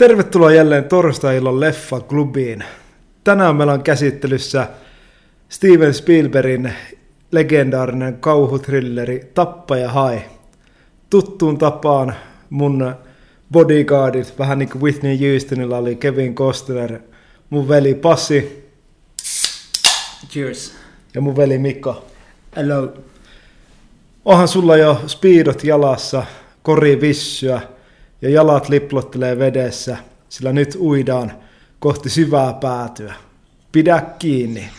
Tervetuloa jälleen torstai-illan Leffa-klubiin. Tänään meillä on käsittelyssä Steven Spielbergin legendaarinen kauhutrilleri Tappaja Hai. Tuttuun tapaan mun bodyguardit, vähän niin kuin Whitney Houstonilla oli Kevin Costner, mun veli Passi Cheers. ja mun veli Mikko. Hello. Onhan sulla jo speedot jalassa, kori vissyä ja jalat liplottelee vedessä, sillä nyt uidaan kohti syvää päätyä. Pidä kiinni.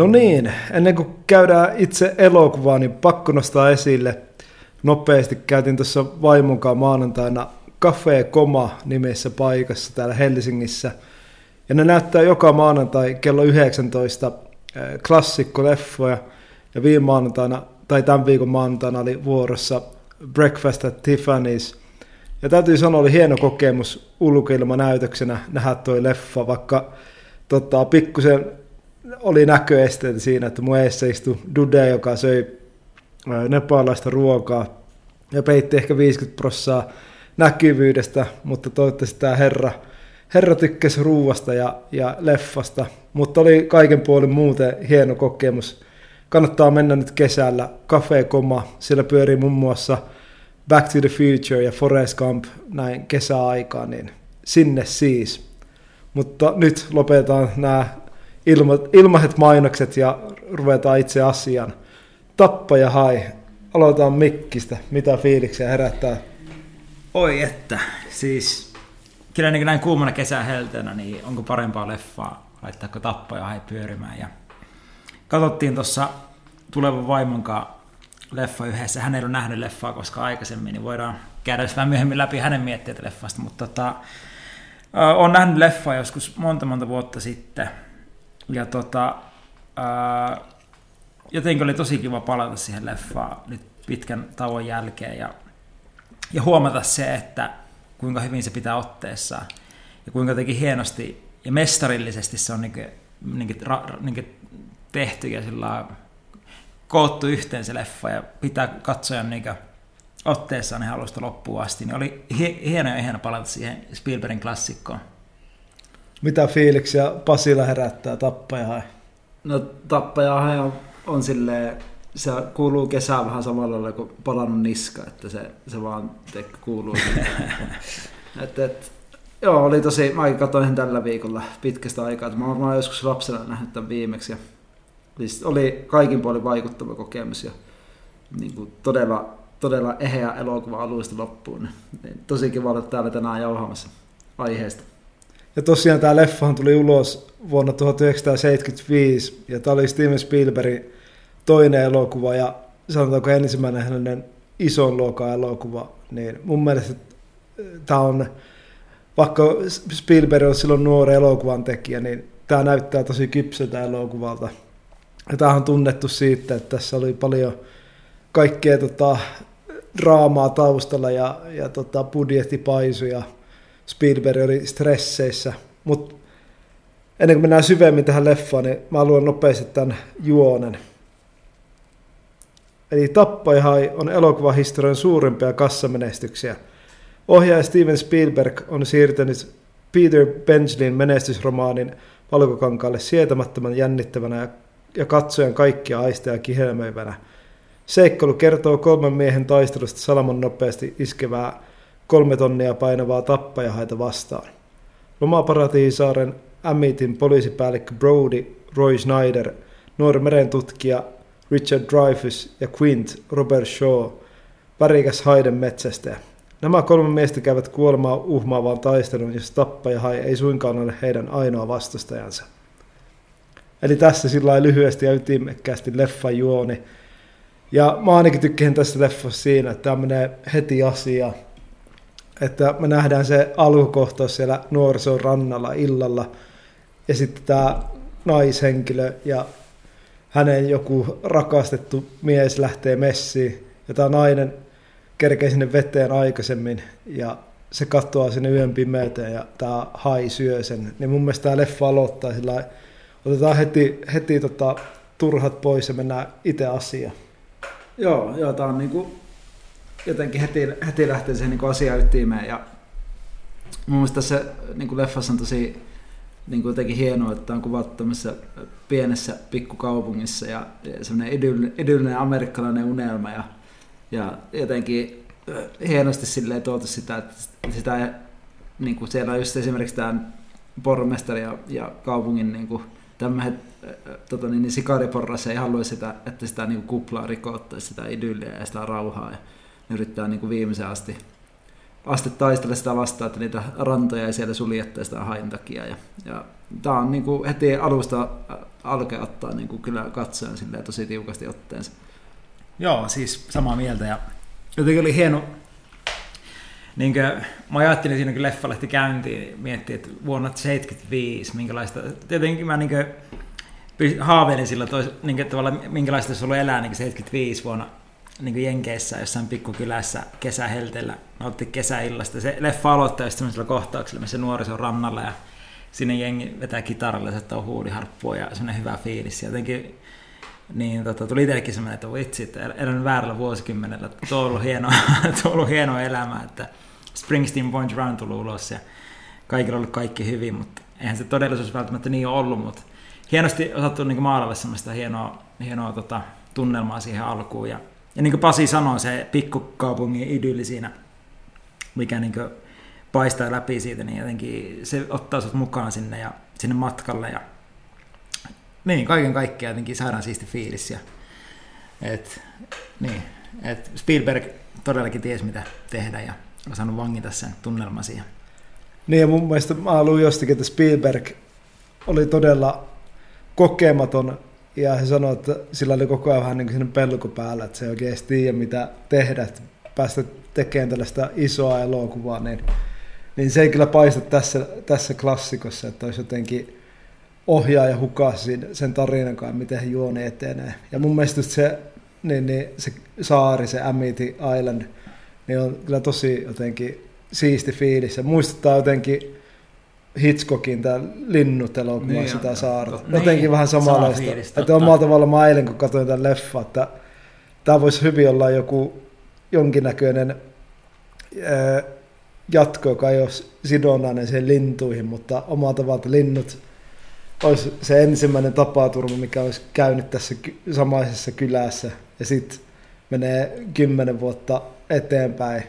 No niin, ennen kuin käydään itse elokuvaa, niin pakko nostaa esille nopeasti. Käytin tuossa vaimonkaan maanantaina Cafe Koma nimessä paikassa täällä Helsingissä. Ja ne näyttää joka maanantai kello 19 eh, klassikkoleffoja. Ja viime maanantaina, tai tämän viikon maanantaina oli vuorossa Breakfast at Tiffany's. Ja täytyy sanoa, oli hieno kokemus ulkoilmanäytöksenä nähdä toi leffa, vaikka tota, pikkusen oli näköesteitä siinä, että mun eessä istui Dude, joka söi nepalaista ruokaa ja peitti ehkä 50 prossaa näkyvyydestä, mutta toivottavasti tämä herra, herra tykkäsi ruuasta ja, ja leffasta, mutta oli kaiken puolin muuten hieno kokemus. Kannattaa mennä nyt kesällä Cafe Koma, siellä pyörii muun muassa Back to the Future ja Forest Gump näin kesäaikaan, niin sinne siis. Mutta nyt lopetetaan nämä ilma, ilmaiset mainokset ja ruvetaan itse asiaan. Tappaja hai. Aloitetaan Mikkistä. Mitä fiiliksiä herättää? Oi että, siis kyllä niin näin kuumana kesähelteenä, niin onko parempaa leffaa laittaako tappaja hai pyörimään. Ja katsottiin tuossa tulevan vaimon kanssa leffa yhdessä. Hän ei ole nähnyt leffaa koska aikaisemmin, niin voidaan käydä vähän myöhemmin läpi hänen mietteitä leffasta. Mutta tota, on nähnyt leffaa joskus monta monta vuotta sitten. Ja tota, ää, jotenkin oli tosi kiva palata siihen leffaan nyt pitkän tauon jälkeen ja, ja huomata se, että kuinka hyvin se pitää otteessaan ja kuinka jotenkin hienosti ja mestarillisesti se on niin niin ra, niin tehty ja sillä koottu yhteen se leffa ja pitää katsojan niin otteessaan ihan alusta loppuun asti, niin oli hieno ja hieno palata siihen Spielbergin klassikkoon. Mitä fiiliksiä Pasilla herättää tappaja No tappaja on, on silleen, se kuuluu kesään vähän samalla lailla kuin palannut niska, että se, se vaan teikö, kuuluu. et, et, joo, oli tosi, mäkin katsoin sen tällä viikolla pitkästä aikaa. Mä olen joskus lapsena nähnyt tämän viimeksi. Ja, siis oli kaikin puolin vaikuttava kokemus ja niin kuin todella, todella eheä elokuva alusta loppuun. Niin, tosi kiva olla täällä tänään jauhaamassa aiheesta. Ja tosiaan tämä leffahan tuli ulos vuonna 1975, ja tämä oli Steven Spielbergin toinen elokuva, ja sanotaanko ensimmäinen hänen ison luokan elokuva, niin mun mielestä tämä on, vaikka Spielberg on silloin nuori elokuvan tekijä, niin tämä näyttää tosi kypseltä elokuvalta. Ja tämähän on tunnettu siitä, että tässä oli paljon kaikkea tota, draamaa taustalla ja, ja tota, budjettipaisuja, Spielberg oli stresseissä, mutta ennen kuin mennään syvemmin tähän leffaan, niin mä haluan nopeasti tämän juonen. Eli Tappajahai on elokuvahistorian suurimpia kassamenestyksiä. Ohjaaja Steven Spielberg on siirtänyt Peter Benjlin menestysromaanin valkokankaalle sietämättömän jännittävänä ja, ja katsojan kaikkia aisteja kihelmöivänä. Seikkailu kertoo kolmen miehen taistelusta salamon nopeasti iskevää kolme tonnia painavaa tappajahaita vastaan. Lomaparatiisaaren Amitin poliisipäällikkö Brody Roy Schneider, nuori merentutkija Richard Dreyfus ja Quint Robert Shaw, värikäs haiden metsästäjä. Nämä kolme miestä käyvät kuolemaa uhmaavaan taistelun, jos tappajahai ei suinkaan ole heidän ainoa vastustajansa. Eli tässä sillä lyhyesti ja ytimekkäästi leffan juoni. Ja mä ainakin tykkään tässä leffassa siinä, että tämä menee heti asiaan. Että me nähdään se alkukohtaus siellä nuorison rannalla illalla. Ja sitten tämä naishenkilö ja hänen joku rakastettu mies lähtee messiin. Ja tämä nainen kerkee sinne veteen aikaisemmin ja se katoaa sinne yön pimeyteen ja tämä hai syö sen. Niin mun mielestä tämä leffa aloittaa sillä otetaan heti, heti tota, turhat pois ja mennään itse asiaan. Joo, joo tämä on niinku, jotenkin heti, heti lähtee siihen niinku asian ytimeen ja mun mielestä tässä niinku leffassa on tosi niinku jotenkin hienoa, että on kuvattu tämmöisessä pienessä pikkukaupungissa ja, ja semmoinen idyllinen, idyllinen amerikkalainen unelma ja, ja jotenkin hienosti silleen tuotu sitä, että sitä niin kuin siellä on just esimerkiksi tämä pormestari ja, ja kaupungin niin kuin, tämmöiset tota, niin, niin sikariporras ei halua sitä, että sitä niin kuin kuplaa rikottaisi, sitä idylliä ja sitä rauhaa. Ja yrittää niin kuin viimeisen asti, asti taistella sitä vastaan, että niitä rantoja ei siellä suljettaisi sitä hain takia. Ja, ja tämä on niin kuin heti alusta alkea ottaa niin kuin kyllä katsojan tosi tiukasti otteensa. Joo, siis samaa mieltä ja jotenkin oli hieno, niin kuin, mä ajattelin siinä, kun leffa lähti käyntiin, miettiä, että vuonna 1975, minkälaista, tietenkin mä niin kuin, haaveilin sillä, tois, niin kuin, tavallaan, minkälaista olisi ollut elää niin 75 vuonna niin kuin Jenkeissä jossain pikkukylässä kesähelteellä, nautti kesäillasta. Se leffa aloittaa just sellaisella kohtauksella, missä nuoriso on rannalla ja sinne jengi vetää kitaralla, se on huuliharppua ja semmoinen hyvä fiilis. Jotenkin niin tota, tuli itsellekin semmoinen, että vitsi, että elän väärällä vuosikymmenellä. Tuo on ollut hieno, tuo on ollut hieno elämä, että Springsteen Point Run tuli ulos ja kaikilla on ollut kaikki hyvin, mutta eihän se todellisuus välttämättä niin ole ollut, mutta hienosti osattu niin maalalla semmoista hienoa, hienoa tota, tunnelmaa siihen alkuun. Ja, ja niin kuin Pasi sanoi, se pikkukaupungin idylli siinä, mikä niin paistaa läpi siitä, niin jotenkin se ottaa sut mukaan sinne ja sinne matkalle ja niin, kaiken kaikkiaan jotenkin saadaan siisti fiilis. Ja, et, niin, et Spielberg todellakin tiesi mitä tehdä ja osannut vangita sen tunnelman siihen. Niin ja mun mielestä mä jostakin, että Spielberg oli todella kokematon ja he sanoi, että sillä oli koko ajan vähän niin kuin pelko päällä, että se ei oikein tiedä mitä tehdä, että päästä tekemään tällaista isoa elokuvaa, niin, niin se ei kyllä paista tässä, tässä klassikossa, että olisi jotenkin ohjaaja hukasi sen tarinan kanssa, miten juoni etenee. Ja mun mielestä se, niin, niin, se saari, se Amity Island, niin on kyllä tosi jotenkin siisti fiilis. Ja muistuttaa jotenkin Hitchcockin tämä linnut elokuva niin, sitä saarta. Tot, jotenkin niin, vähän samanlaista. Että omalla tavalla mä eilen, kun katsoin tämän leffa, että tämä voisi hyvin olla joku jonkinnäköinen ää, jatko, joka ei ole sidonnainen siihen lintuihin, mutta omalla tavalla linnut olisi se ensimmäinen tapaturma, mikä olisi käynyt tässä samaisessa kylässä. Ja sitten menee kymmenen vuotta eteenpäin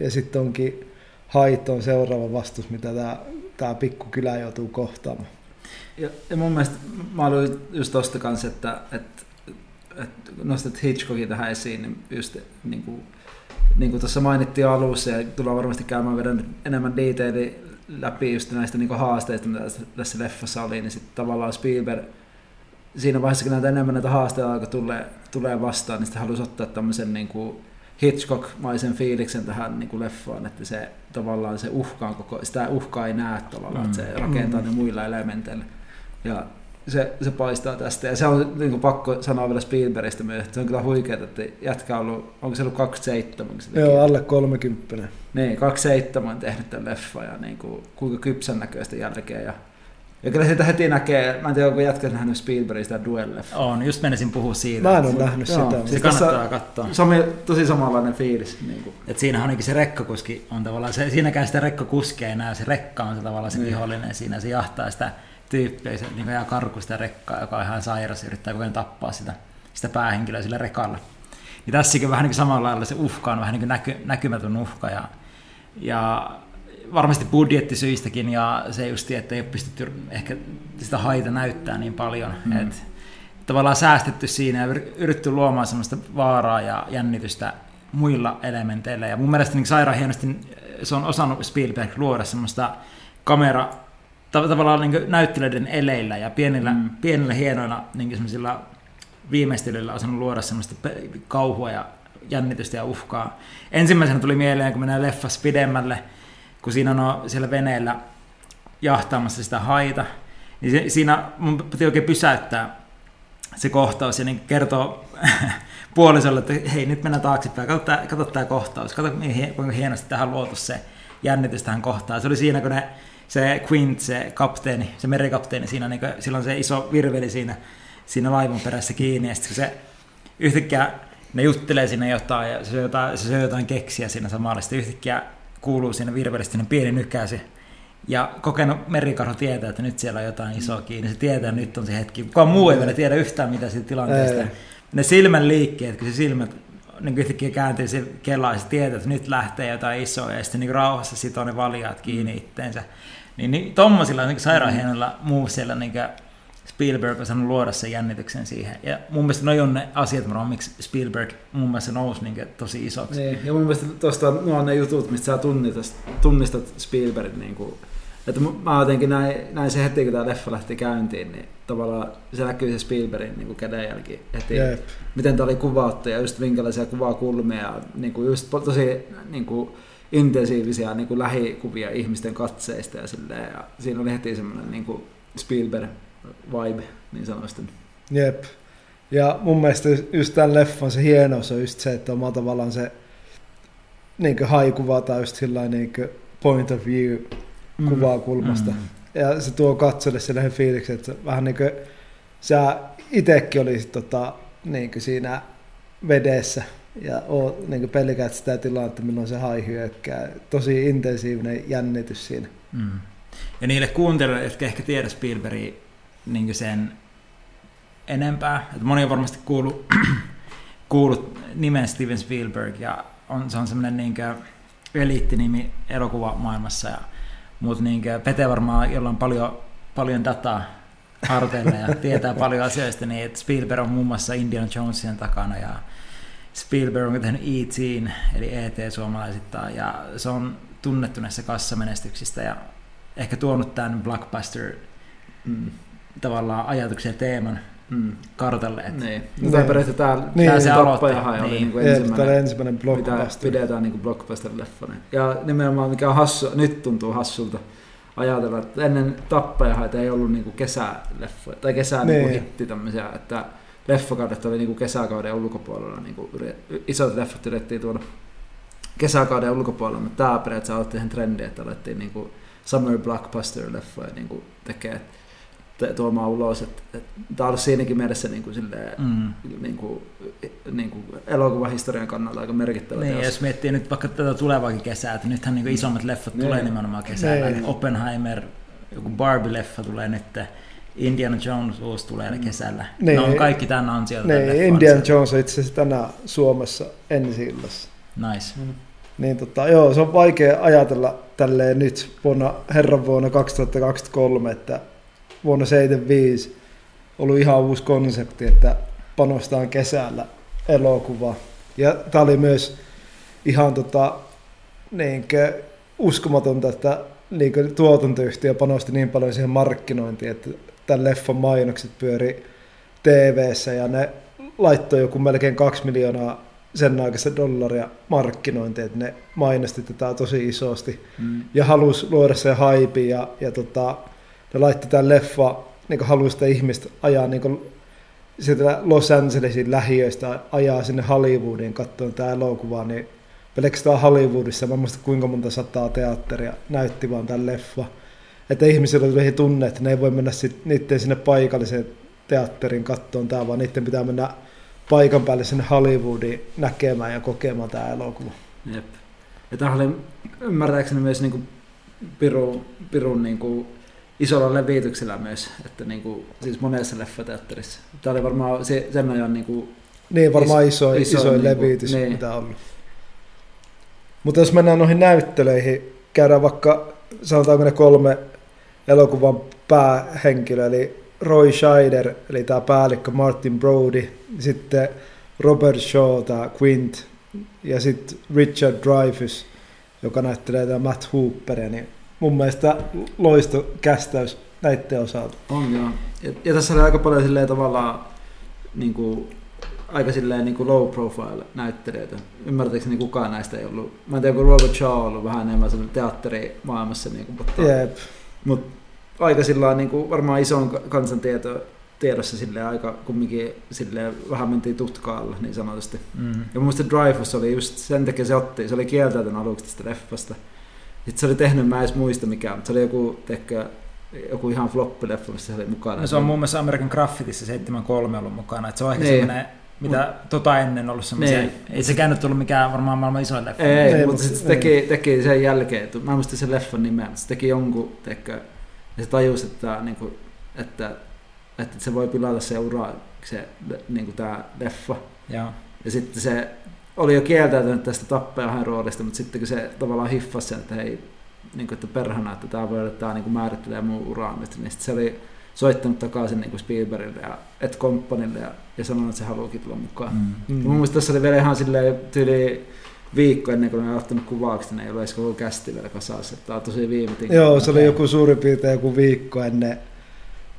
ja sitten onkin haittoon seuraava vastus, mitä tämä, tämä pikkukylä joutuu kohtaamaan. Ja, ja mun mielestä mä olin just tosta kanssa, että, että, että nostat Hitchcockin tähän esiin, niin just niin kuin, niin kuin tuossa mainittiin alussa ja tullaan varmasti käymään vielä enemmän detailia läpi just näistä niin haasteista, mitä tässä leffassa oli, niin sitten tavallaan Spielberg siinä vaiheessa, kun näitä enemmän näitä haasteita alkoi tulee, tulee vastaan, niin sitten halusi ottaa tämmöisen niin kuin Hitchcock-maisen fiiliksen tähän niin kuin leffaan, että se tavallaan se uhkaan koko, sitä uhkaa ei näe tavallaan, mm. että se rakentaa mm. ne muilla elementeillä. Ja se, se paistaa tästä. Ja se on niin kuin pakko sanoa vielä Spielbergistä myös, että se on kyllä huikeaa, että jätkä on ollut, onko se ollut 27? Joo, alle 30. Niin, 27 tehnyt tämän leffa ja niin kuin, kuinka kypsän näköistä jälkeen. Ja, ja kyllä sitä heti näkee, mä en tiedä, onko jätkä nähnyt Spielbergistä duel leffa. On, just menisin puhua siitä. Mä en ole nähnyt joo, sitä. Siis kannattaa katsoa. Sami, tosi samanlainen fiilis. Niin kuin. Et siinähän on se rekkakuski on tavallaan, se, siinäkään sitä rekkakuskia ei näe, se rekka on se tavallaan se niin. vihollinen siinä, se jahtaa sitä tyyppiä, se niin jää karku sitä rekkaa, joka on ihan sairas, yrittää koko ajan tappaa sitä, sitä päähenkilöä sillä rekalla. Niin tässäkin vähän niin samalla lailla se uhka on vähän niin näky, näkymätön uhka ja, ja varmasti budjettisyistäkin ja se just, että ei ole pystytty ehkä sitä haita näyttää niin paljon, mm. että tavallaan säästetty siinä ja yritetty luomaan semmoista vaaraa ja jännitystä muilla elementeillä. Ja mun mielestä niin sairaan hienosti se on osannut Spielberg luoda semmoista kamera tav- tavallaan niin näyttelijöiden eleillä ja pienillä, Mm. pienillä hienoilla niin semmoisilla viimeistelyillä osannut luoda semmoista kauhua ja jännitystä ja uhkaa. Ensimmäisenä tuli mieleen, kun mennään leffassa pidemmälle, kun siinä on no- siellä veneellä jahtaamassa sitä haita, niin se, siinä mun piti oikein pysäyttää se kohtaus ja niin kertoo puolisolle, että hei nyt mennään taaksepäin, kato tämä, kato tämä kohtaus, kato kuinka hienosti tähän luotu se jännitys tähän kohtaan. Se oli siinä, kun ne, se Quint, se kapteeni, se merikapteeni, siinä niin kuin, sillä on se iso virveli siinä, siinä laivan perässä kiinni, ja sitten se yhtäkkiä ne juttelee sinne jotain, ja se syö jotain, se syö jotain keksiä siinä samalla, sitten yhtäkkiä kuuluu siinä virvelistä niin pieni nykäisy, ja kokenut merikarhu tietää, että nyt siellä on jotain isoa kiinni. Se tietää, että nyt on se hetki. Kukaan muu ei vielä tiedä yhtään mitä siitä tilanteesta. Ei. Ne silmän liikkeet, kun se silmät niin yhtäkkiä kääntyy se kelaa ja se tietää, että nyt lähtee jotain isoa ja sitten niin rauhassa sitoo ne valjaat kiinni itteensä. Niin, niin tommosilla niin sairaan hienoilla muuseilla niin Spielberg on saanut luoda sen jännityksen siihen. Ja mun mielestä noi on ne asiat, varmaan, miksi Spielberg mun mielestä nousi niin tosi isoksi. Niin, ja mun mielestä tuosta nuo on ne jutut, mistä sä tunnistat, tunnistat Spielbergin. Niin kuin, että mä jotenkin näin, näin se heti, kun tämä leffa lähti käyntiin, niin tavallaan se näkyy se Spielbergin niin kädenjälki heti. Jep. Miten tämä oli kuvattu ja just minkälaisia kuvakulmia ja niin kuin just tosi niin kuin intensiivisiä niin kuin lähikuvia ihmisten katseista ja silleen. Ja siinä oli heti semmoinen niin kuin Spielberg-vibe, niin sanoisin. Jep. Ja mun mielestä just tämän leffan se hienous on just se, että omalla tavallaan se niin hai kuvataan just sillä niin point of view kuvakulmasta. Mm. Ja se tuo katsolle sellainen fiiliksen, että vähän niin kuin sä itsekin olisit tota, niin siinä vedessä ja oot, niin pelkäät sitä tilannetta, milloin se hai hyökkää. Tosi intensiivinen jännitys siinä. Mm. Ja niille kuuntelijoille, jotka ehkä tiedä Spielbergin niin sen enempää, että moni on varmasti kuullut, kuullut nimen Steven Spielberg ja on, se on semmoinen niin eliittinimi elokuvamaailmassa, ja, mutta niin Pete varmaan, jolla on paljon, paljon dataa harteilla ja tietää paljon asioista, niin että Spielberg on muun muassa Indiana Jonesin takana ja Spielberg on tehnyt E.T. eli E.T. suomalaisittain ja se on tunnettu näissä kassamenestyksistä ja ehkä tuonut tämän blockbuster Mm. Tavallaan ajatuksen ja teeman Mm. kartalle. Että Niin. Niin. Tai periaatteessa tää, Niin. tää se tappajahan aloitti. oli Niin. niinku Jep, tämä oli ensimmäinen, ensimmäinen mitä blockbuster. pidetään niinku blockbuster-leffana. Ja nimenomaan mikä on hassu, nyt tuntuu hassulta ajatella, että ennen tappajahan ei ollut niinku kesäleffoja, tai kesän Niin. niinku hitti tämmöisiä, että leffakaudet oli niinku kesäkauden ulkopuolella, niinku yri- isot leffat yritettiin tuoda kesäkauden ulkopuolella, mutta tämä periaatteessa aloitti sen trendin, että alettiin niinku summer blockbuster-leffoja niinku tekee te- tuomaan ulos. Tämä on siinäkin mielessä niinku silleen, Mm. niin kuin, niin kuin elokuvahistorian kannalta aika merkittävä Niin, teos. jos miettii nyt vaikka tätä tulevaakin kesää, että nythän niin isommat leffat Niin. tulee nimenomaan kesällä. Niin. Oppenheimer, joku Barbie-leffa tulee nyt, Indiana Jones uusi tulee Mm. kesällä. Niin. Ne on kaikki tämän ansiota. Niin, Indiana ansiota. Jones on itse asiassa tänään Suomessa ensi illassa. Nice. Niin tota, joo, se on vaikea ajatella tälleen nyt vuonna, herran vuonna 2023, että vuonna 75 ollut ihan uusi konsepti, että panostaan kesällä elokuvaa. Ja tämä oli myös ihan tota, niinkö, uskomatonta, että niinkö, tuotantoyhtiö panosti niin paljon siihen markkinointiin, että tämän leffan mainokset pyöri tv ja ne laittoi joku melkein kaksi miljoonaa sen aikaista dollaria markkinointiin, että ne mainosti tätä tosi isosti Mm. ja halusi luoda sen haipin ja, ja tota, ne laittoi tämän leffa, niin halusi sitä ihmistä ajaa niin sieltä Los Angelesin lähiöistä ajaa sinne Hollywoodiin katsomaan tämä elokuva, niin pelkästään Hollywoodissa, mä en muista kuinka monta sataa teatteria näytti vaan tämän leffa. Että ihmisillä tuli tunne, että ne ei voi mennä sit, niiden sinne paikalliseen teatterin kattoon tämä, vaan niiden pitää mennä paikan päälle sinne Hollywoodiin näkemään ja kokemaan tämä elokuva. Jep. Ja tämä oli ymmärtääkseni myös niinku Pirun, Pirun niinku isolla levityksellä myös, että niinku, siis monessa leffateatterissa. Tämä oli varmaan se, sen ajan niinku, Niin, varmaan Iso- iso, iso niinku- levitys, niin. mitä on. Mutta jos mennään noihin näyttelyihin, käydään vaikka, sanotaanko ne kolme elokuvan päähenkilöä, eli Roy Scheider, eli tämä päällikkö Martin Brody, sitten Robert Shaw, tämä Quint, ja sitten Richard Dreyfuss, joka näyttelee tämä Matt Hooperia, niin mun mielestä loistokästäys näiden osalta. On joo. Ja, ja tässä oli aika paljon silleen tavallaan niin kuin, aika silleen niin kuin low profile näyttelijöitä. Ymmärtääkseni kukaan näistä ei ollut. Mä en tiedä, kun Robert Shaw on ollut vähän enemmän sellainen teatterimaailmassa, niin kuin, mutta, Jep. mutta aika sillä niin kuin varmaan ison kansantieto tiedossa silleen aika kumminkin silleen vähän mentiin tutkaalla niin sanotusti. Mm. Ja mun mielestä Dreyfus oli just sen takia se otti, se oli kieltäytynyt aluksi tästä leffasta. Sitten se oli tehnyt, mä en edes muista mikään, mutta se oli joku, tehkö, joku ihan floppileffa, missä se oli mukana. No se on muun muassa American Graffitissa 73 ollut mukana, että se on ehkä Niin. semmoinen, mitä tota ennen ollut semmoisia, Niin. ei sekään nyt ollut mikään varmaan maailman isoin leffa. Ei, Ei, ei mutta mutta sitten se teki, teki sen jälkeen, että mä en muista sen leffan nimeä, mutta se teki jonkun, tekö, ja se tajusi, että, niin kuin, että, että se voi pilata se ura, se, niin kuin tämä leffa. Joo. Ja sitten se oli jo kieltäytynyt tästä tappajahan roolista, mutta sitten kun se tavallaan hiffasi sen, että hei, niin kuin, että perhana, että tämä voi olla, että tämä niin kuin määrittelee mun uraa, niin sitten se oli soittanut takaisin niin kuin Spielbergille ja Ed Companille ja, ja sanonut, että se haluukin tulla mukaan. Mm. Mm. Mun mielestä tässä oli vielä ihan silleen tyyli viikko ennen kuin ne oli ottanut kuvaukset, ne ei ole edes koko kästi vielä kasassa. Tämä on tosi viime tinka. Joo, se oli joku suurin piirtein joku viikko ennen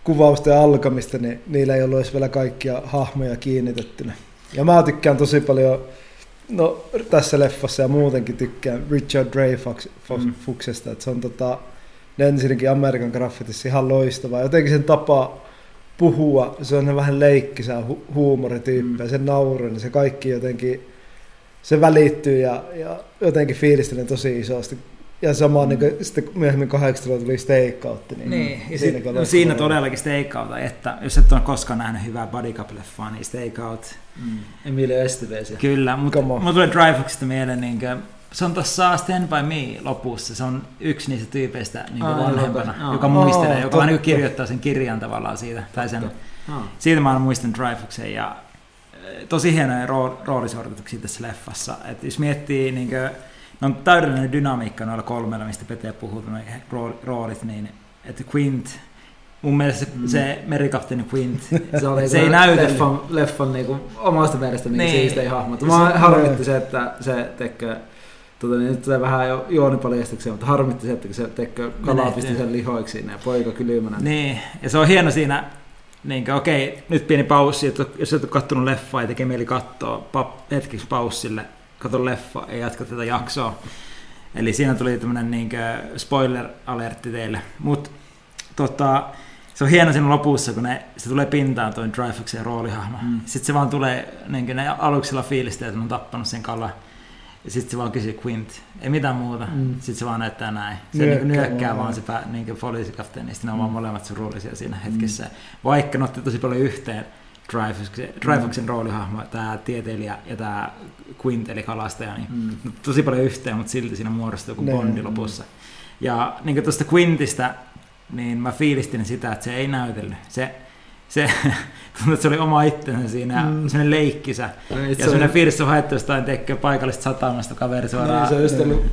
kuvausten alkamista, niin niillä ei ollut edes vielä kaikkia hahmoja kiinnitettynä. Ja mä tykkään tosi paljon, no tässä leffassa ja muutenkin tykkään Richard Dreyfuksesta, että se on tota, ensinnäkin American Graffitissa ihan loistava. Jotenkin sen tapa puhua, se on vähän leikkisää hu- huumorityyppi ja sen nauru, niin se kaikki jotenkin, se välittyy ja, ja jotenkin fiilistelen tosi isosti. Ja sama mm. niin kuin, sitten myöhemmin 80 tuli Stakeout. Niin, Niin, ja sit, siinäkin no siinä todellakin Stakeout, että jos et ole koskaan nähnyt hyvää Body Cup-leffaa, niin Stakeout, Mm. Emilio Estevez. kyllä, mutta mulla tulee Drivefoxista mieleen, niin kuin, se on tuossa Stand By Me lopussa, se on yksi niistä tyypeistä niin Aa, vanhempana, joka- joka aa. muistelee, Aa, joka vähän niin totta. kirjoittaa sen kirjan tavallaan siitä, tai sen, Ah. siitä mä muistan Drivefoxen ja eh, tosi hienoja rool- roolisuorituksia tässä leffassa. Et jos miettii, niin kuin, on täydellinen dynamiikka noilla kolmella, mistä Pete puhuu, noin rool- roolit, niin että Quint, mun mielestä se, Mm. se merikapteeni Quint, Se, oli se ei näytellyt. leffan, leffan niin kuin, omasta mielestä niin Niin. niin. siistein hahmo. Se- Mä harmitti se, että se tekee Tota, niin nyt tulee vähän jo juonipaljastuksia, mutta harmitti se, että se tekee kalaa pisti sen lihoiksi ja poika kylmänä. Niin, ja se on hieno siinä, niin kuin, okei, nyt pieni paussi, että jos et ole kattonut leffaa ja tekee mieli katsoa pap, hetkeksi paussille, kato leffa ja jatka tätä jaksoa. Eli siinä tuli tämmöinen niin spoiler-alertti teille. Mutta tota, se on hieno siinä lopussa, kun ne, se tulee pintaan toi Dreyfuxin roolihahmo. Mm. Mm. Sitten se vaan tulee, niin ne aluksilla fiilistä, että ne on tappanut sen kalan. Ja sitten se vaan kysyy Quint, ei mitään muuta. Mm. Mm. Sitten se vaan näyttää näin. Se Nyökkää nyökkää, nyökkää vaan. vaan se pää, niin poliisikapteeni, sitten ne on vaan Mm. molemmat surullisia siinä hetkessä. Vaikka ne otti tosi paljon yhteen Dreyfuxin, Dreyfuxin roolihahmo, tämä tieteilijä ja tämä Quint eli kalastaja, niin Mm. no, tosi paljon yhteen, mutta silti siinä muodostuu joku Ne. bondi lopussa. Ja niin kuin tuosta Quintistä, niin mä fiilistin sitä, että se ei näytellyt. Se, se, tuntuu, että se oli oma itsensä siinä, Mm. mm. semmoinen leikkisä. No, Ja semmoinen fiilis on haettu jostain tekee paikallista satamasta kaveri niin, suoraan. se on just ollut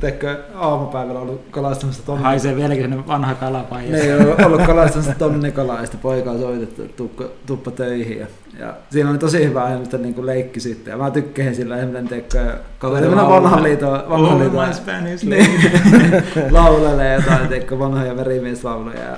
aamupäivällä ollut kalastamassa tonni. Haisee vieläkin semmoinen vanha kalapaija. Ne ei ole ollut kalastamassa tonni kalaa ja sitten poika on soitettu, tuppa töihin. Ja, ja, siinä oli tosi hyvä että niin leikki sitten. Ja mä tykkäsin sillä semmoinen tekö, kaveri Laulaa. vanhan liiton, vanhan Oh, liiton my Spanish niin, laulelee jotain tekö, vanhoja verimieslauluja. Ja,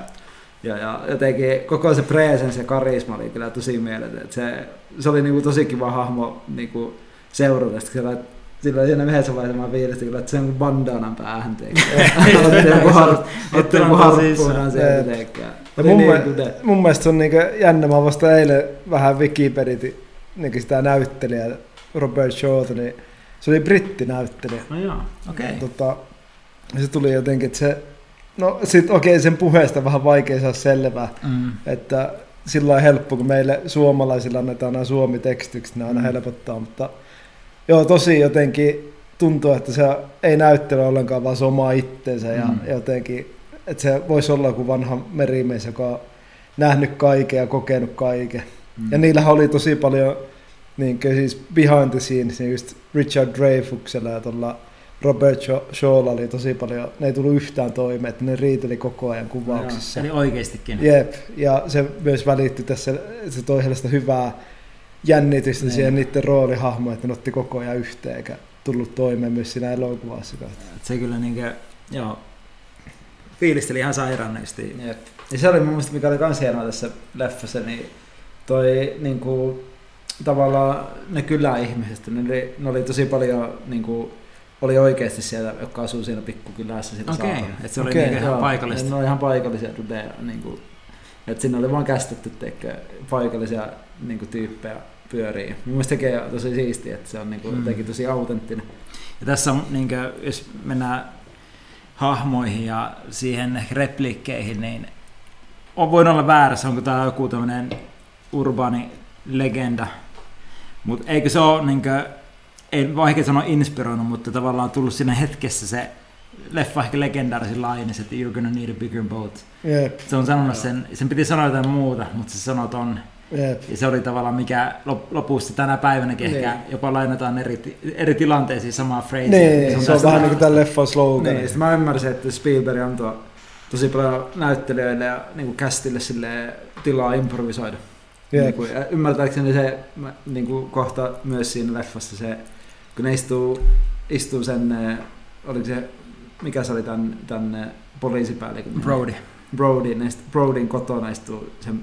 ja, ja jotenkin koko se presence ja karisma oli kyllä tosi mieletön. että Se, se oli niinku tosi kiva hahmo niinku seurata. Sitten Sillä, sillä siinä yhdessä vaiheessa mä fiilistin kyllä, että se on kuin bandanan päähän tekee. Otti joku har- otti joku harppuunan sieltä Jep. tekee. Ja Oli mun, niin mie- kude. mun mielestä se on niinku jännä, mä vasta eilen vähän Wikipediti niinku sitä näyttelijää, Robert Shawta, niin se oli brittinäyttelijä. No joo, okei. Okay. Tota, ja se tuli jotenkin, että se, no sit okei sen puheesta vähän vaikea saada selvää, Mm. että sillä on helppo, kun meille suomalaisilla annetaan nämä suomi-tekstykset, ne aina Mm. helpottaa, mutta joo, tosi jotenkin tuntuu, että se ei näyttele ollenkaan vaan se oma itsensä ja Mm. jotenkin, että se voisi olla joku vanha merimies, joka on nähnyt kaiken ja kokenut kaiken. Mm. Ja niillähän oli tosi paljon niin siis behind the scenes, niin just Richard Dreyfuksella ja tuolla Robert Shaw- Shawlla oli tosi paljon, ne ei tullut yhtään toimeen, että ne riiteli koko ajan kuvauksissa. Eli oikeastikin. Jep, ja se myös välittyi tässä, se toi sellaista hyvää jännitystä Niin. siihen niiden roolihahmoihin, että ne otti koko ajan yhteen eikä tullut toimeen myös siinä elokuvassa. Se kyllä niinkö, joo. Fiilisteli ihan sairaan näistä. Jep. Ja se oli mun mielestä, mikä oli kans hienoa tässä leffassa, niin toi niinku, tavallaan ne kyläihmiset, ne oli, ne oli tosi paljon niinku, oli oikeasti siellä, jotka asuu siinä pikkukylässä siinä Okei, saarella. että se oli Okei, niinku ihan Joo, paikallista. Ne oli ihan paikallisia dudeja. Niinku, että sinne oli vaan kästetty teikö, paikallisia niinku, tyyppejä pyörii. Mun mielestä tekee tosi siistiä, että se on niinku, Mm. jotenkin tosi autenttinen. Ja tässä on, niin kuin, jos mennään hahmoihin ja siihen ehkä repliikkeihin, niin on voin olla väärässä, onko tämä joku tämmöinen urbaani legenda. Mutta eikö se ole, niin kuin, ei vaikea sanoa inspiroinut, mutta tavallaan tullut siinä hetkessä se leffa ehkä legendaarisin lainis, että you're gonna need a bigger boat. Jep, Se on sanonut sen, sen piti sanoa jotain muuta, mutta se sanoi ton. Jep. Ja se oli tavallaan mikä lop- lopussa tänä päivänäkin Niin. ehkä jopa lainataan eri, eri tilanteisiin samaa phrasea. Niin, se on tästä- vähän niin kuin tämän leffan slogan. Niin, mä ymmärsin, että Spielberg antoi tosi paljon näyttelijöille ja niin castille sille tilaa improvisoida. Jep. Niin kuin, ja ymmärtääkseni se niin kuin kohta myös siinä leffassa se, kun ne istuu, istuu sen, eh, oliko se, mikä se oli tämän, tämän eh, poliisipäällikön? Brody. Brody, ne Brodin kotona istuu sen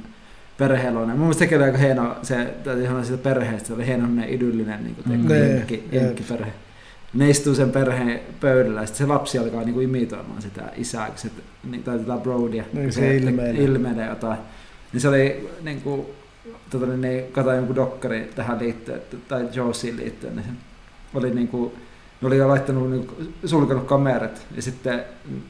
perheeloinen. Mun mielestä sekin oli aika hieno, se, täytyy sanoa siitä perheestä, se oli hieno ne idyllinen niin Mm. kuin, Nee, jenkki, jep. jenkkiperhe. Ne istuu sen perheen pöydällä ja sitten se lapsi alkaa niin kuin imitoimaan sitä isää, kun se, niin, tai tätä Brodia, Niin, kun se ilmeilee. ilmeilee jotain. Niin se oli niin kuin, tota, niin, niin, katsoin jonkun dokkari tähän liittyen, tai Josiin liittyen, niin se oli niin kuin, ne oli jo laittanut, niin kuin, sulkenut kamerat ja sitten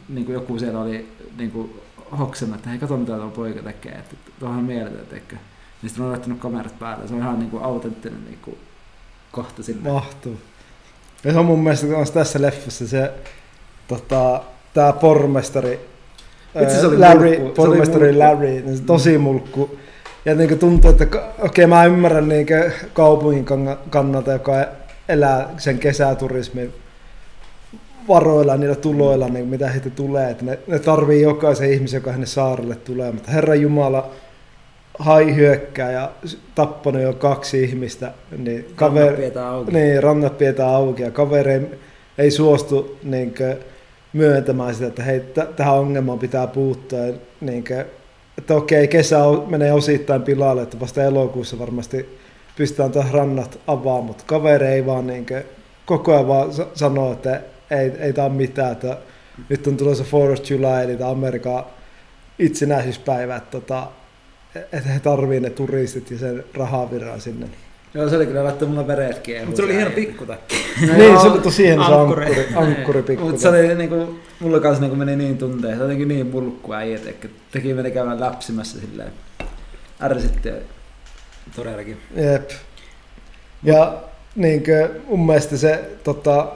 niin kuin joku siellä oli niin kuin, hoksannut, että hei kato mitä tuo poika tekee, että tuohon on mieletön tekee. Niin sitten on laittanut kamerat päälle, se on ihan niin kuin, autenttinen niin kuin, kohta sille. Mahtuu. Ja se on mun mielestä myös tässä leffassa se, tota, tää pormestari, Itse se oli ää, Larry, mulkku, se oli pormestari mulkku. Larry, niin se tosi mulkku. Ja niin tuntuu, että okei mä ymmärrän niin kaupungin kann- kannalta, joka elää sen kesäturismin varoilla, niillä tuloilla, niin mitä heitä tulee. Että ne, ne tarvii jokaisen ihmisen, joka sinne saarelle tulee. Mutta Herra Jumala hai hyökkää ja tappanut jo kaksi ihmistä. Niin Kaveri. Pidetään auki. niin, rannat pidetään auki ja kaveri ei, ei suostu niin kuin, myöntämään sitä, että hei, t- tähän ongelmaan pitää puuttua. Ja, niin kuin, että okei, kesä menee osittain pilalle, että vasta elokuussa varmasti pystytään rannat avaamaan, mutta kaveri ei vaan niin kuin, koko ajan vaan sa- sanoo, että ei, ei tämä ole mitään, että nyt on tulossa 4th of July, eli tämä Amerikan itsenäisyyspäivä, että, tota, että he tarvii ne turistit ja sen rahavirran sinne. Joo, se oli kyllä laittanut mulla kiehuun. Mutta se oli hieno pikkutakki. No niin, joo, se oli tosi hieno se ankkuri. ankkuri. Mutta se oli niinku, mulla kanssa niinku meni niin tunteen, se jotenkin niin mulkku äijät, että teki meni käymään läpsimässä silleen. Ärsytti. ja- Todellakin. Jep. Ja niin kuin, mun mielestä se, tota,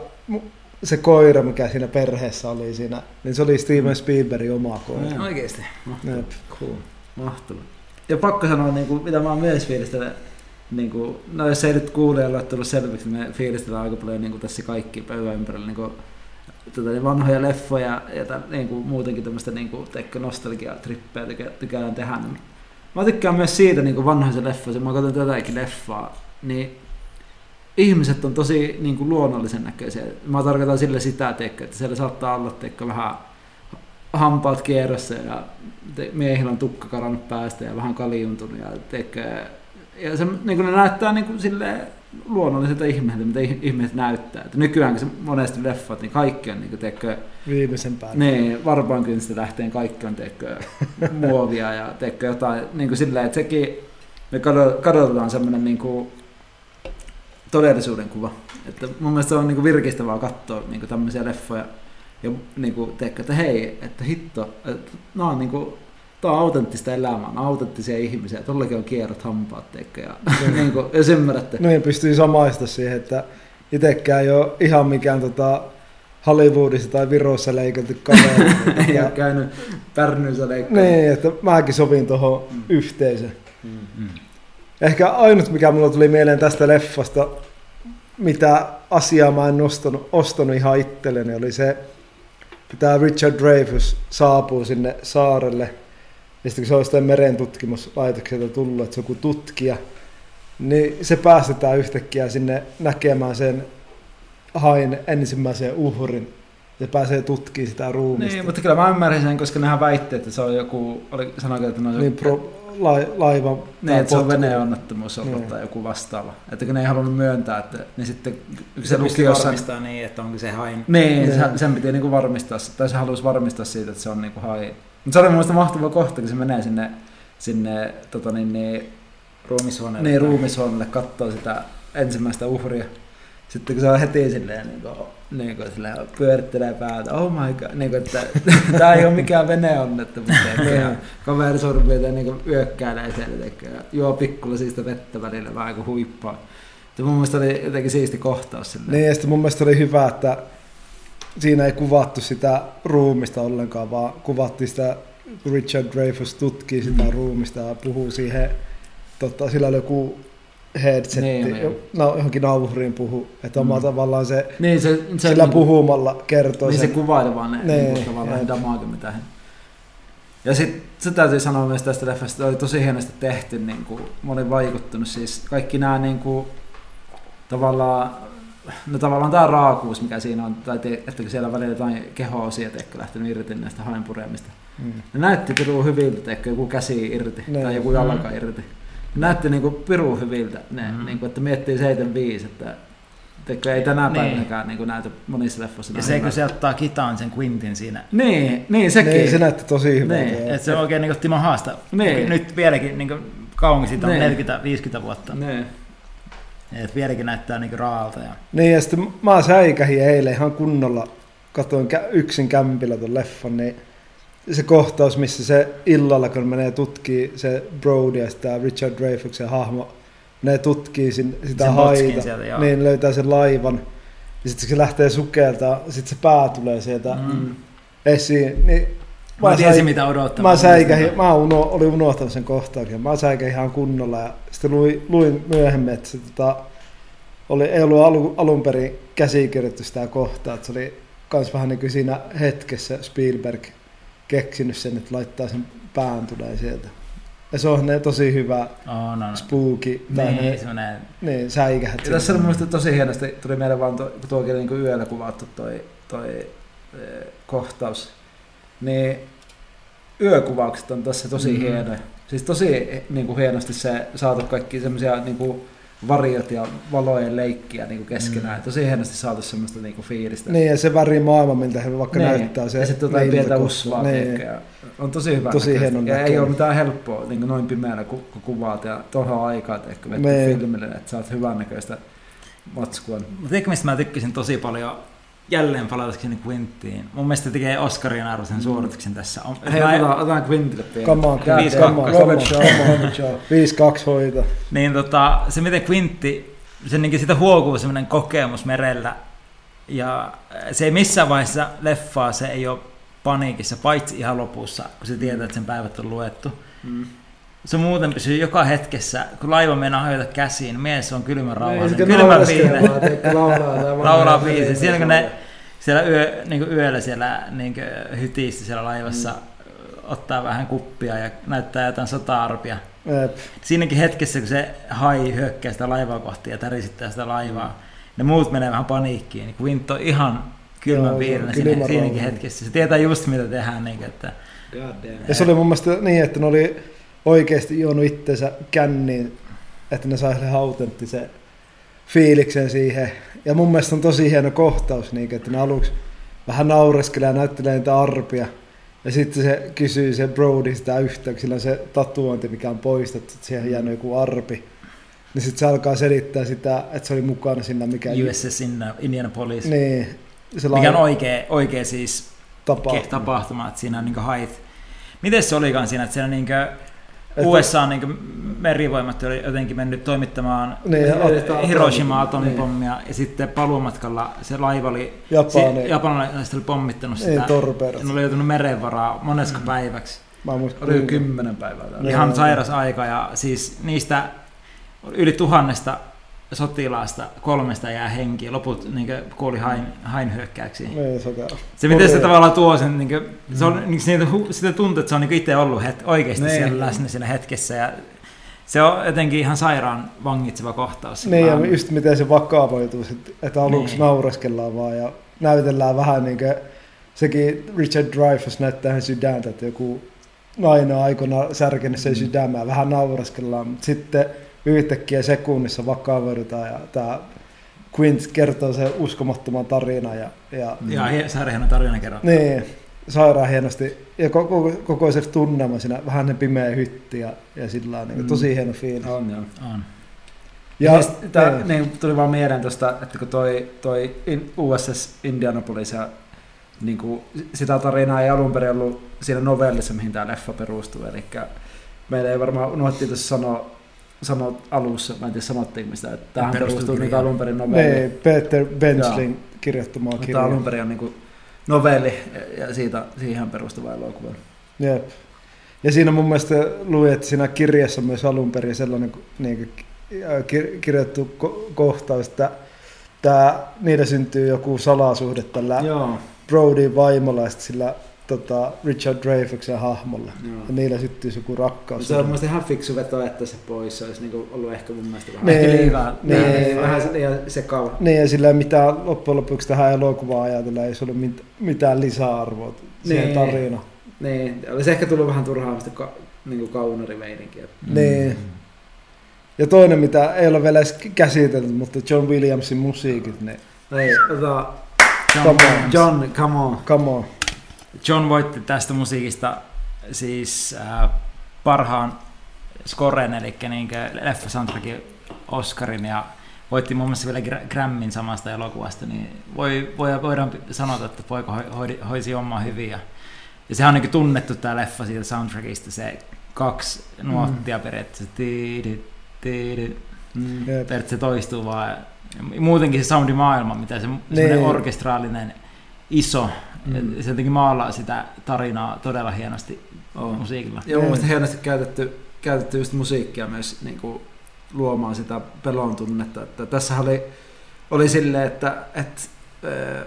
se koira, mikä siinä perheessä oli siinä, niin se oli Steven Spielbergin oma koira. Mm. Oikeesti. Mahtavaa. Jep. Cool. Mahtavaa. Ja pakko sanoa, niin kuin, mitä mä oon myös fiilistellyt, niin kuin, no jos ei nyt kuulijalle ole tullut selväksi, niin me fiilistellään aika paljon niin kuin tässä kaikki pöydän ympärillä niin kuin, tota, niin vanhoja leffoja ja tämän, niin kuin, muutenkin tämmöistä niin kuin, nostalgia-trippejä tykä, tykkään tehdä. Niin mä tykkään myös siitä niin kuin vanhoista leffoista, mä katson tätäkin leffaa, niin ihmiset on tosi niin kuin, luonnollisen näköisiä. Mä tarkoitan sille sitä, teikö, että siellä saattaa olla teikö, vähän hampaat kierrossa ja te, miehillä on tukka karannut päästä ja vähän kaljuntunut ja tekee. Ja se, niin kuin ne näyttää niin kuin silleen luonnolliselta ihmiseltä, mitä ih- ihmiset näyttää. Et nykyään kun se monesti leffat, niin kaikki on niin kuin, tekee, Viimeisen päälle. niin, varpaankynstä lähteen kaikki on tekee, muovia ja tekee jotain niin kuin silleen, että sekin me kado- kadotetaan semmoinen niin kuin todellisuuden kuva. Että mun mielestä se on niin kuin virkistävää katsoa niin kuin tämmöisiä leffoja ja niin kuin, teekö, että hei, että hitto, että nämä on niin kuin, Tämä on autenttista elämää, on autenttisia ihmisiä, tollakin on kierrot hampaat, teikö, ja niin kuin, jos ymmärrätte. Niin pystyy samaista siihen, että itsekään ei ole ihan mikään tota, Hollywoodissa tai Virossa leikelty kaveri. Ei ole käynyt Pärnyissä leikkaa. niin, että mäkin sovin tuohon yhteisöön. Mm. Ehkä ainut, mikä mulla tuli mieleen tästä leffasta, mitä asiaa mä en ostanut, ostanut ihan itselleni, oli se, tämä Richard Dreyfuss saapuu sinne saarelle, ja sitten kun se on jostain merentutkimuslaitokselta tullut, että se on joku tutkija, niin se päästetään yhtäkkiä sinne näkemään sen hain ensimmäisen uhrin ja pääsee tutkimaan sitä ruumista. Niin, mutta kyllä mä ymmärrän sen, koska nehän väitti, että se on joku, oli, sanoiko, että ne on niin joku, pro, laiva niin, että se on veneonnettomuus ollut Niin. tai joku vastaava. Että kun ne ei halunnut myöntää, että niin sitten kun se Se luki luki jossain... varmistaa niin, että onko se hain. Niin, Niin. se- sen piti niinku varmistaa, tai se halusi varmistaa siitä, että se on niinku hai. Mutta se oli mun mielestä mahtava kohta, kun se menee sinne, sinne tota niin, niin, Ruumishuoneelle. niin ruumishuoneelle katsoo sitä ensimmäistä uhria. Sitten kun se on heti silleen, niin kuin, niin kuin silleen, pyörittelee päätä, oh my god, niin kuin, että tämä ei ole mikään veneonnettomuus, Niin. ja kaveri sormia niin kuin yökkäilee siellä, juo pikkulasista vettä välillä vähän kuin huippaa. Ja mun mielestä oli jotenkin siisti kohtaus silleen. Niin, ja sitten mun mielestä oli hyvä, että siinä ei kuvattu sitä ruumista ollenkaan, vaan kuvattiin sitä, Richard Dreyfuss tutkii sitä Mm. ruumista ja puhuu siihen, tota, sillä oli joku headsetti, Niin, niin, niin. no, johonkin nauhuriin puhu, että Mm. tavallaan se, Niin se, se sillä niin, puhumalla kertoo Niin se sen. kuvaili vaan ne Niin, niin, tavallaan jep. damage, mitä he... Ja sitten se täytyy sanoa myös tästä leffasta, että oli tosi hienosti tehty, niin kuin, mä olin vaikuttunut siis kaikki nämä niin kuin, tavallaan, no tavallaan tämä raakuus, mikä siinä on, tai te, että kun siellä välillä jotain keho-osia teikö, lähtenyt irti näistä hainpureemista. Mm. Ne näytti pirun hyviltä, teikö, joku käsi irti Niin. tai joku jalka irti. Näytti niinku pirun hyviltä, ne, Mm. niinku, että miettii 75, että teikö, ei tänä Niin. päivänäkään niinku näytä monissa leffoissa. Ja se, kun se ottaa kitaan sen Quintin siinä. Niin, niin sekin. Niin, se näytti tosi hyvältä. Niin. Että se on oikein niin kuin Timo Haasta. Niin. Nyt vieläkin niin kuin, kauan siitä on Niin. 40-50 vuotta. Niin. Et vieläkin näyttää niin kuin raalta. Ja... Niin ja sitten mä säikähin eilen ihan kunnolla, katoin kä- yksin kämpillä ton leffan, niin se kohtaus, missä se illalla, kun menee tutkii se Brody ja sitä Richard Dreyfuxen hahmo, ne tutkii sin, sitä Sen haita, sieltä, joo. niin löytää sen laivan, ja sitten se lähtee sukeltaa, sitten se pää tulee sieltä mm. Esiin, niin Mä, mä tiesin mitä odottaa. Mä säikähin, mä uno, olin unohtanut sen kohtauksen. Mä säikähin ihan kunnolla ja sitten luin, luin myöhemmin, että se tota, oli, ei ollut alu, alun perin käsikirjoittu sitä kohtaa. Että se oli kans vähän niin kuin siinä hetkessä Spielberg keksinyt sen, että laittaa sen pään tulee sieltä. Ja se on ne tosi hyvä Oh, no, no. spooky, tai Niin, ne, semmoinen niin, säikähät. Ja tässä oli mun mielestä tosi hienosti, tuli mieleen vaan, kun tuokin niin yöllä kuvattu toi, toi eh, kohtaus, niin yökuvaukset on tässä tosi Mhm. mm. hienoja. Siis tosi niin kuin hienosti se saatu kaikki semmoisia niin kuin varjot ja valojen leikkiä niin kuin keskenään. Mm. Tosi hienosti saatu semmoista niin kuin fiilistä. Niin, ja se väri maailma, miltä he vaikka Niin. näyttää. Se ja sitten jotain niiltä pientä usvaa. Niin. On tosi hyvä. Tosi hienon Ja ei ole mitään helppoa niin kuin noin pimeällä, kun, kun kuvaat ja tuohon aikaa ehkä vettä Niin. filmille, että saat hyvän näköistä matskua. Mutta tiedätkö, mistä mä tykkäsin tosi paljon jälleen palatakseni Quinttiin? Mun mielestä se tekee Oscarin arvoisen Mm. suorituksen tässä. On, Hei, mä- otetaan, otetaan Quintille pieni. Come on, come on. Robert Shaw, Robert Shaw. 5-2 hoito. Niin tota, se miten Quintti, se niin sitä huokuu semmoinen kokemus merellä. Ja se ei missään vaiheessa leffaa, se ei ole paniikissa, paitsi ihan lopussa, kun se tietää, että sen päivät on luettu. Mm. Se muuten pysyy joka hetkessä, kun laiva meinaa hajota käsiin, mies on kylmän naureskele viileä. vaan, teekö, laulaa tai Laulaa biisi. Siellä kun ne siellä yö, niin kuin yöllä siellä niin kuin hytisti siellä laivassa mm. ottaa vähän kuppia ja näyttää jotain sota-arpia. Jep. Siinäkin hetkessä, kun se hai hyökkää sitä laivaa kohti ja tärisittää sitä laivaa, ne muut menee vähän paniikkiin. Niin Quint on ihan kylmän kylmä siinä, siinäkin hetkessä. Se tietää just mitä tehdään. Niin kuin, että, God damn. Ja se oli mun mielestä niin, että ne oli oikeasti juonut itsensä känniin, että ne sai ihan autenttisen fiiliksen siihen. Ja mun mielestä on tosi hieno kohtaus, niin, että ne aluksi vähän naureskelee ja näyttelee niitä arpia. Ja sitten se kysyy se Brody sitä yhtä, kun sillä on se tatuointi, mikä on poistettu, että siihen on jäänyt joku arpi. Niin sitten se alkaa selittää sitä, että se oli mukana siinä, mikä... USS Indianapolis, Niin, se mikä on oikea, oikea siis tapahtuma. tapahtuma, että siinä on niin hait. Miten se olikaan siinä, että siellä niin USA niin merivoimat oli jotenkin mennyt toimittamaan Niin, Niin, tää- Hiroshima Niin. atomipommia ja sitten paluumatkalla se laiva oli, Japani, si- japanilaiset oli pommittanut niin, sitä. torperat. Ja ne oli joutunut merenvaraa monesko Mm. päiväksi. Mä Oli jo kymmenen päivää täällä. Ihan sairas aika ja siis niistä yli tuhannesta sotilaasta kolmesta jää henkiä, loput niin kuoli hain, hain hyökkäyksiin. Niin, se miten se tavallaan tuo sen, niin kuin, se on, niin, siitä, hu- sitä tuntuu, että se on niin itse ollut het, oikeasti Niin. siellä läsnä siinä hetkessä ja se on jotenkin ihan sairaan vangitseva kohtaus. Niin, ja Vaan- just miten se vakavoituu, että aluksi Niin. naureskellaan vaan ja näytellään vähän niin kuin, sekin Richard Dreyfuss näyttää ihan sydäntä, että joku nainen aikana särkenyt sen Mm. sydämään, vähän nauraskellaan, mutta sitten yhtäkkiä sekunnissa vakavoidutaan ja tämä Quint kertoo sen uskomattoman tarinan ja, ja Ja sairaan tarina kerran. niin, sairaan hienosti ja koko, koko se tunnelma siinä, vähän ne pimeä hytti ja, ja sillä on niin Mm. tosi hieno fiilis. On, joo. On. Ja, Ja, siis tää, niin. niin, tuli vaan mieleen tuosta, että kun toi, toi in, USS Indianapolis ja niin kuin, sitä tarinaa ei alun perin ollut siinä novellissa, mihin tämä leffa perustuu. Eli meillä ei varmaan unohdettiin tuossa sanoa, sanoa alussa, mä en tiedä sanottiinko me sitä, että tämähän Perustuu perustuu niin alun perin novelliin. niin, Peter Benslin kirjoittamaa kirjaa. alun perin on niin kuin novelli ja- siitä, siihen perustuva elokuva. Jep. Ja siinä mun mielestä luin, että siinä kirjassa on myös alun perin sellainen niin kuin, kir- kirjoittu ko- kohtaus, että tää, niillä syntyy joku salasuhde tällä Joo. Brodyn vaimolla sillä tota, Richard Dreyfusen hahmolla. joo. Ja niillä syttyy joku rakkaus. Se on mun mielestä ihan fiksu veto, että se pois. Se olisi niinku ollut ehkä mun mielestä vähän... Niin, Ehkä liikaa. niin. Vähän se- liian sekava. Niin, ja sillä ei mitään loppujen lopuksi tähän elokuvaan ajatella, ei se ollut mit- mitään lisäarvoa siihen Niin. tarinaan. Niin, olisi ehkä tullut vähän turhaa sitä ka, niin kaunari-meininkiä. Niin. Ja toinen, mitä ei ole vielä edes käsitelty, mutta John Williamsin musiikit, niin Ei, ota, John, Come on. John, come on. come on. John voitti tästä musiikista siis äh, parhaan scoren, eli niin leffa soundtrackin Oscarin ja voitti muun muassa vielä Gra- Grammin samasta elokuvasta, niin voi, voi, voidaan sanoa, että poika hoi- hoidi, hoisi omaa hyvin. Ja, ja sehän on niin tunnettu tämä leffa siitä soundtrackista, se kaksi nuottia mm. periaatteessa. Tiidi, tiidi, Mm. Periaatteessa se toistuu vaan. Ja Muutenkin se soundimaailma, mitä se niin. orkestraalinen iso, Mm. se jotenkin maalaa sitä tarinaa todella hienosti On. musiikilla. Ja mun Niin. mielestä hienosti käytetty, käytetty just musiikkia myös niin kuin, luomaan sitä pelon tunnetta. Että tässä oli, oli silleen, että, että äh,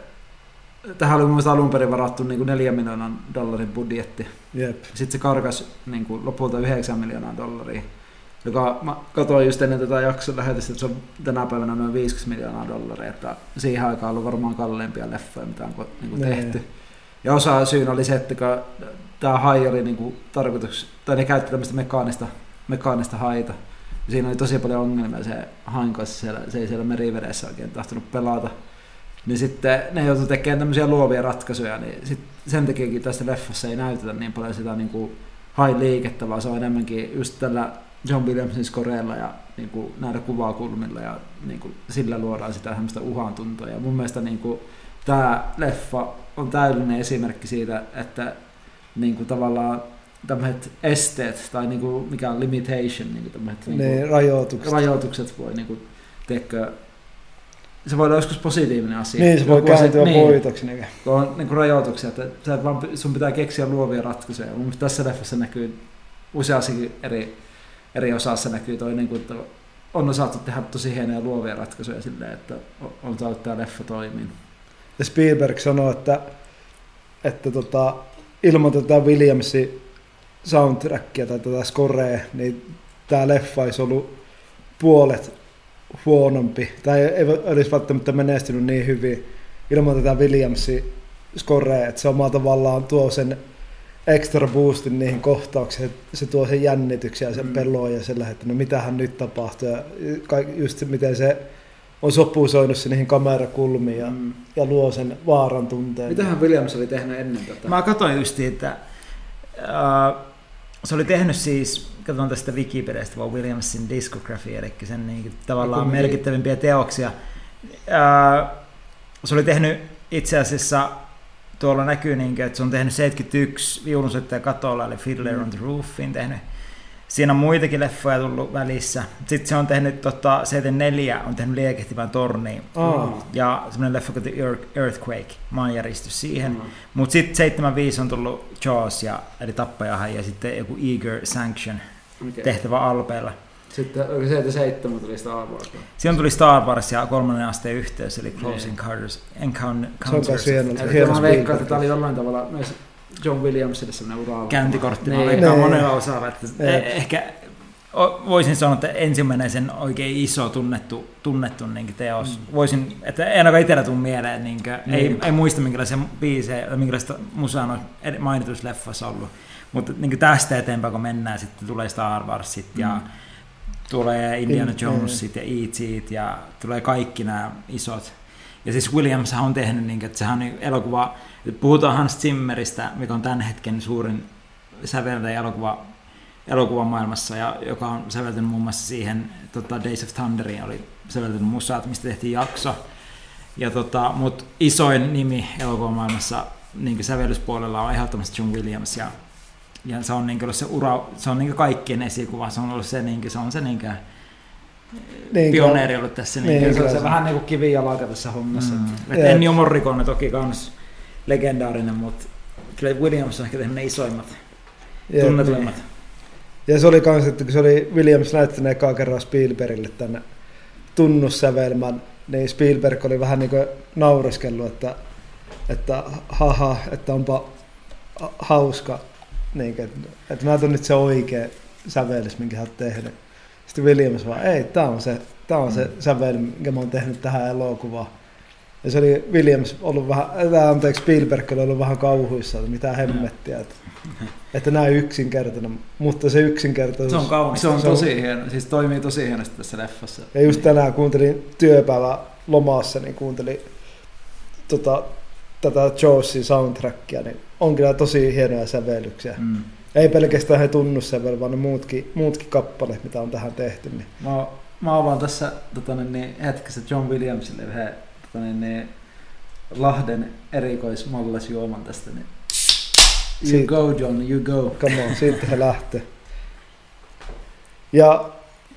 tähän oli mun mielestä alun perin varattu niin kuin 4 miljoonan dollarin budjetti. Jep. Sitten se karkas niin kuin, lopulta 9 miljoonaa dollaria, joka mä katsoin just ennen tätä jakson lähetystä, että se on tänä päivänä noin 50 miljoonaa dollaria, että siihen aikaan on ollut varmaan kalleimpia leffoja, mitä on ko- niin kuin tehty. Ja osa syynä oli se, että tämä hai oli niin kuin tarkoitus, tai ne käytti tämmöistä mekaanista, mekaanista haita. Ja siinä oli tosi paljon ongelmia se hain kanssa, siellä, se ei siellä merivedessä oikein tahtonut pelata. Niin sitten ne joutui tekemään tämmöisiä luovia ratkaisuja, niin sit sen takiakin tässä leffassa ei näytetä niin paljon sitä niin kuin hain liikettä, vaan se on enemmänkin just tällä John Williamsin skoreella ja niin kuin näillä kuvakulmilla ja niin kuin sillä luodaan sitä semmoista uhan tuntoa. Ja mun mielestä niin kuin tämä leffa on täydellinen esimerkki siitä, että niin kuin tavallaan tämmöiset esteet tai niin kuin mikä on limitation, niin kuin tämmöiset niin Ne kuin rajoitukset. rajoitukset voi niin kuin, teekö, se voi olla joskus positiivinen asia. Niin, se voi Joku kääntyä niin, voitoksi. Niin. kun on niin kuin rajoituksia, että sä vaan, sun pitää keksiä luovia ratkaisuja. Mun mielestä tässä leffassa näkyy useassakin eri, eri osassa näkyy toi, niin kuin, että on osattu tehdä tosi hienoja luovia ratkaisuja silleen, että on- saatu tämä leffa toimii. Ja Spielberg sanoi, että, että tota, ilman tätä Williamsin soundtrackia tai tätä scorea, niin tämä leffa olisi ollut puolet huonompi. Tai ei olisi välttämättä menestynyt niin hyvin ilman tätä Williamsin scorea. Että se oma tavallaan tuo sen extra boostin niihin kohtauksiin. että Se tuo sen jännityksen ja sen Mm. pelon ja sillä, että no mitähän nyt tapahtuu. Ja just se, miten se on sopusoinut se niihin kamerakulmiin ja, Mm. ja luo sen vaaran tunteen. Mitähän Williams oli tehnyt ennen tätä? Mä katsoin just että äh, se oli tehnyt siis, katsotaan tästä Wikipediasta, vaan Williamsin discography, eli sen niin, tavallaan Joku- merkittävimpiä teoksia. Äh, se oli tehnyt itse asiassa, tuolla näkyy, niin, kuin, että se on tehnyt 71 viulunsoittaja katolla, eli Fiddler on the Roofin tehnyt. Siinä on muitakin leffoja tullut välissä. Sitten se on tehnyt, tota, 74 on tehnyt liekehtivän torniin. Aa, Ja semmoinen leffa kuin The Earthquake, maanjäristys siihen. Mm. Mutta sitten 75 on tullut Jaws, ja, eli Tappajahan, ja sitten joku Eager Sanction Okay. tehtävä Alpeella. Sitten oliko 77 tuli sitä Arwarsia? Siinä tuli Star Wars ja kolmannen asteen yhteys, eli Close Niin. Encounters. Encounter, se on taas hieno. Mä veikkaan, että tämä oli jollain tavalla myös John Williamsille sellainen ura käyntikortti. Niin. Niin, aika Niin. monella osalla. Että Jep. ehkä voisin sanoa, että ensimmäinen sen oikein iso tunnettu, tunnettu niin teos. Mm. Voisin, että ei ainakaan itsellä tule mieleen, niin kuin, mm. ei, ei, muista minkälaisia biisejä tai minkälaista musaa on mainituissa leffassa ollut. Mutta niin tästä eteenpäin, kun mennään, sitten tulee Star Warsit ja mm. Tulee Indiana Jonesit ja E.T. ja tulee kaikki nämä isot. Ja siis Williams on tehnyt, niin, että sehän on elokuva, puhutaan Hans Zimmeristä, mikä on tämän hetken suurin säveltäjä elokuva elokuvan maailmassa, ja joka on säveltänyt muun muassa siihen tota Days of Thunderiin, oli säveltänyt musaat, mistä tehtiin jakso. Ja tota, mutta isoin nimi elokuvan maailmassa niin sävellyspuolella on ehdottomasti John Williams, ja, ja se on, niin ollut se ura, se on niin kaikkien esikuva, se on ollut se, niin se on se niin niin, pioneeri ollut tässä. Niin, niin, se on se, vähän niin kuin kivijalka tässä hommassa. Mm. Et Ennio Morricone toki kans legendaarinen, mutta kyllä Williams on ehkä tehnyt ne isoimmat, tunnetuimmat. Niin. Ja se oli kans, että kun se oli Williams näyttänyt ekaa kerran Spielbergille tänne tunnussävelmän, niin Spielberg oli vähän niin kuin nauraskellut, että, että haha, että onpa hauska, niin että, että näet on nyt se oikea sävellys, minkä hän on tehnyt. Sitten Williams vaan, ei, tämä on se, tää on se mm. sävel, minkä mä oon tehnyt tähän elokuvaan. Ja se oli Williams ollut vähän, anteeksi, Spielberg oli ollut vähän kauhuissa, että mitä hemmettiä. Että että näin yksinkertainen, mutta se yksinkertaisuus... Se on kaunis. Se on tosi hieno, siis toimii tosi hienosti tässä leffassa. Ja just tänään kuuntelin työpäivä lomassa, niin kuuntelin tota, tätä Joesin soundtrackia, niin on kyllä tosi hienoja sävellyksiä. Mm. Ei pelkästään he tunnussävel, vaan ne muutkin, muutkin kappaleet, mitä on tähän tehty. Niin. Mä, mä avaan tässä tota, niin, niin hetkessä John Williamsille yhden tota, niin, niin, Lahden erikoismallasjuoman tästä, niin You Siit, go John, you go. Come on, siitä he lähtee. Ja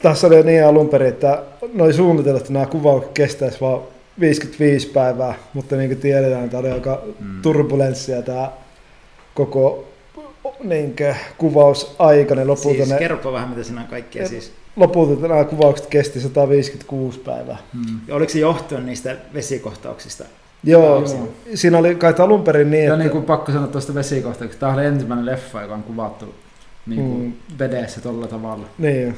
tässä oli niin alun perin, että noin suunnitellut, että nämä kuvaukset kestäisi vain 55 päivää, mutta niin kuin tiedetään, tämä oli aika mm. turbulenssia tämä koko niin kuin, kuvausaika. Niin lopulta siis ne, kerropa vähän, mitä siinä on kaikkea siis. Lopulta nämä kuvaukset kesti 156 päivää. Mm. Ja oliko se johtuen niistä vesikohtauksista? Joo, joo. siinä oli kai alun perin niin, ja että... niin kuin pakko sanoa tuosta vesikohtauksesta, tämä oli ensimmäinen leffa, joka on kuvattu niin kuin mm. vedessä tuolla tavalla. Niin.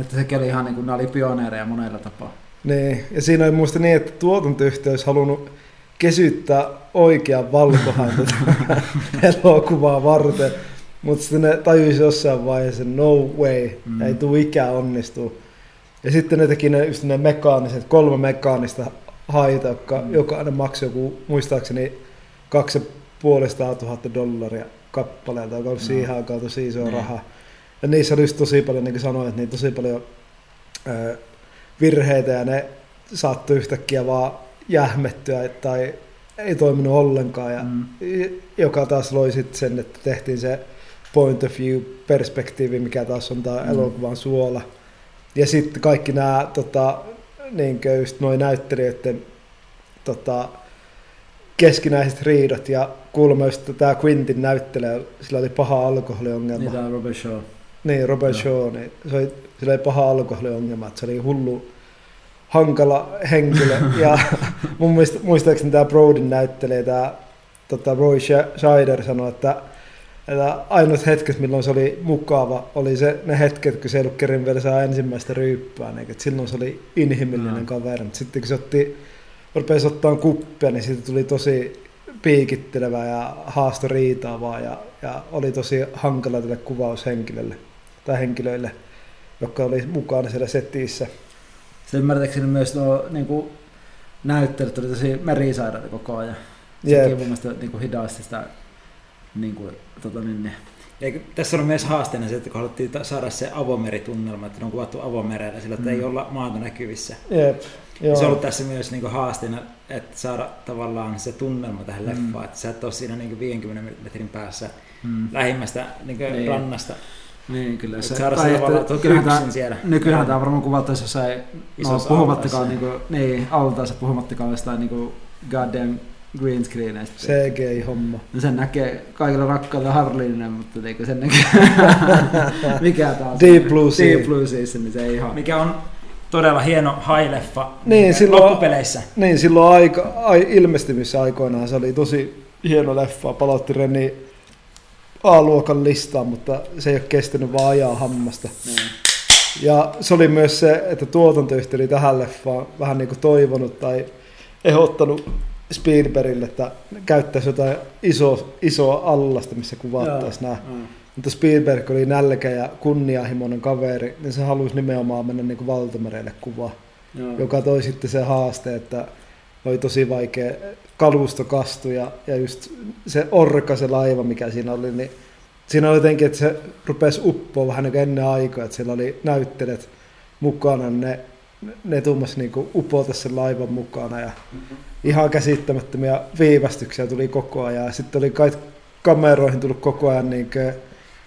Että sekin oli ihan niin kuin, ne oli pioneereja monella tapaa. Niin, ja siinä oli muista niin, että tuotantoyhtiö olisi halunnut kesyttää oikean valkohan tätä elokuvaa varten, mutta sitten ne tajuisi jossain vaiheessa, no way, mm. ei tule ikään onnistua. Ja sitten ne teki ne, just ne mekaaniset, kolme mekaanista haita, jotka mm. jokainen maksoi joku, muistaakseni, kaksi puolestaan tuhatta dollaria kappaleelta, joka oli no. siihen aikaan tosi iso mm. raha. Ja niissä oli just tosi paljon, niin kuin sanoin, että niin tosi paljon ö, virheitä ja ne saattoi yhtäkkiä vaan jähmettyä tai ei toiminut ollenkaan. Ja mm. Joka taas loi sitten sen, että tehtiin se point of view perspektiivi, mikä taas on tämä mm. elokuvan suola. Ja sitten kaikki nämä tota, niin just noin näyttelijöiden tota, keskinäiset riidot ja kuulemma just tämä Quintin näyttelijä, sillä oli paha alkoholiongelma. Niin tämä Robert Shaw. Niin, Robert Shaw, niin se oli, sillä oli paha alkoholiongelma, että se oli hullu hankala henkilö. ja mun muist, muistaakseni tämä Brodin näyttelijä, tämä tota, Roy Scheider sanoi, että että ainut hetket, milloin se oli mukava, oli se, ne hetket, kun se ei ollut kerin vielä saa ensimmäistä ryyppää. Niin, että silloin se oli inhimillinen mm. kaveri. Mutta sitten kun se otti, rupesi ottaa kuppia, niin siitä tuli tosi piikittelevä ja haasto riitaavaa ja, ja oli tosi hankala tälle kuvaushenkilölle tai henkilöille, jotka oli mukana siellä setissä. Se ymmärtääkseni myös nuo niin kuin näyttelyt oli tosi merisairaita koko ajan. Sekin mun mielestä niin kuin hidasti sitä niin kuin, tota, niin, niin. Ja tässä on myös haasteena se, että kun haluttiin saada se avomeritunnelma, että ne on kuvattu avomerellä, sillä että mm. ei olla maata näkyvissä. Jep. Joo. Se on ollut tässä myös niin haasteena, että saada tavallaan se tunnelma tähän mm. leffaan, että sä et ole siinä niin 50 metrin päässä mm. lähimmästä niin niin. rannasta. Niin, kyllä. Se, saada se tavallaan, että yksin siellä. Nykyään tämä varmaan kuvattaisiin jossain, no, puhumattakaan, niin, kuin, niin altaassa puhumattakaan jostain niin kuin goddamn green screeneistä. CGI-homma. No sen näkee kaikilla rakkailla Harlinen, mutta eikö sen näkee, mikä taas Deep Blue Sea. Deep Blue Sea, niin se ei ihan. Mikä on todella hieno high-leffa niin, silloin, loppupeleissä. Niin, silloin aika, ai, ilmestymissä aikoinaan se oli tosi hieno leffa. Palautti Reni A-luokan listaan, mutta se ei ole kestänyt vaan ajaa hammasta. Niin. Ja se oli myös se, että tuotantoyhtiö oli tähän leffaan vähän niin kuin toivonut tai ehdottanut Spielbergille, että käyttäisi jotain iso, isoa allasta, missä kuvattaisiin nämä. Mm. Mutta Spielberg oli nälkä ja kunnianhimoinen kaveri, niin se halusi nimenomaan mennä niin kuin valtamerelle kuvaa, Joo. joka toi sitten se haaste, että oli tosi vaikea kalusto kastu ja, ja just se orka, se laiva, mikä siinä oli, niin siinä oli jotenkin, että se rupesi uppoa vähän niin kuin ennen aikaa, että siellä oli näyttelijät mukana, ne, ne tuumasi niin kuin upota sen laivan mukana ja ihan käsittämättömiä viivästyksiä tuli koko ajan. Ja sitten oli kai kameroihin tullut koko ajan niin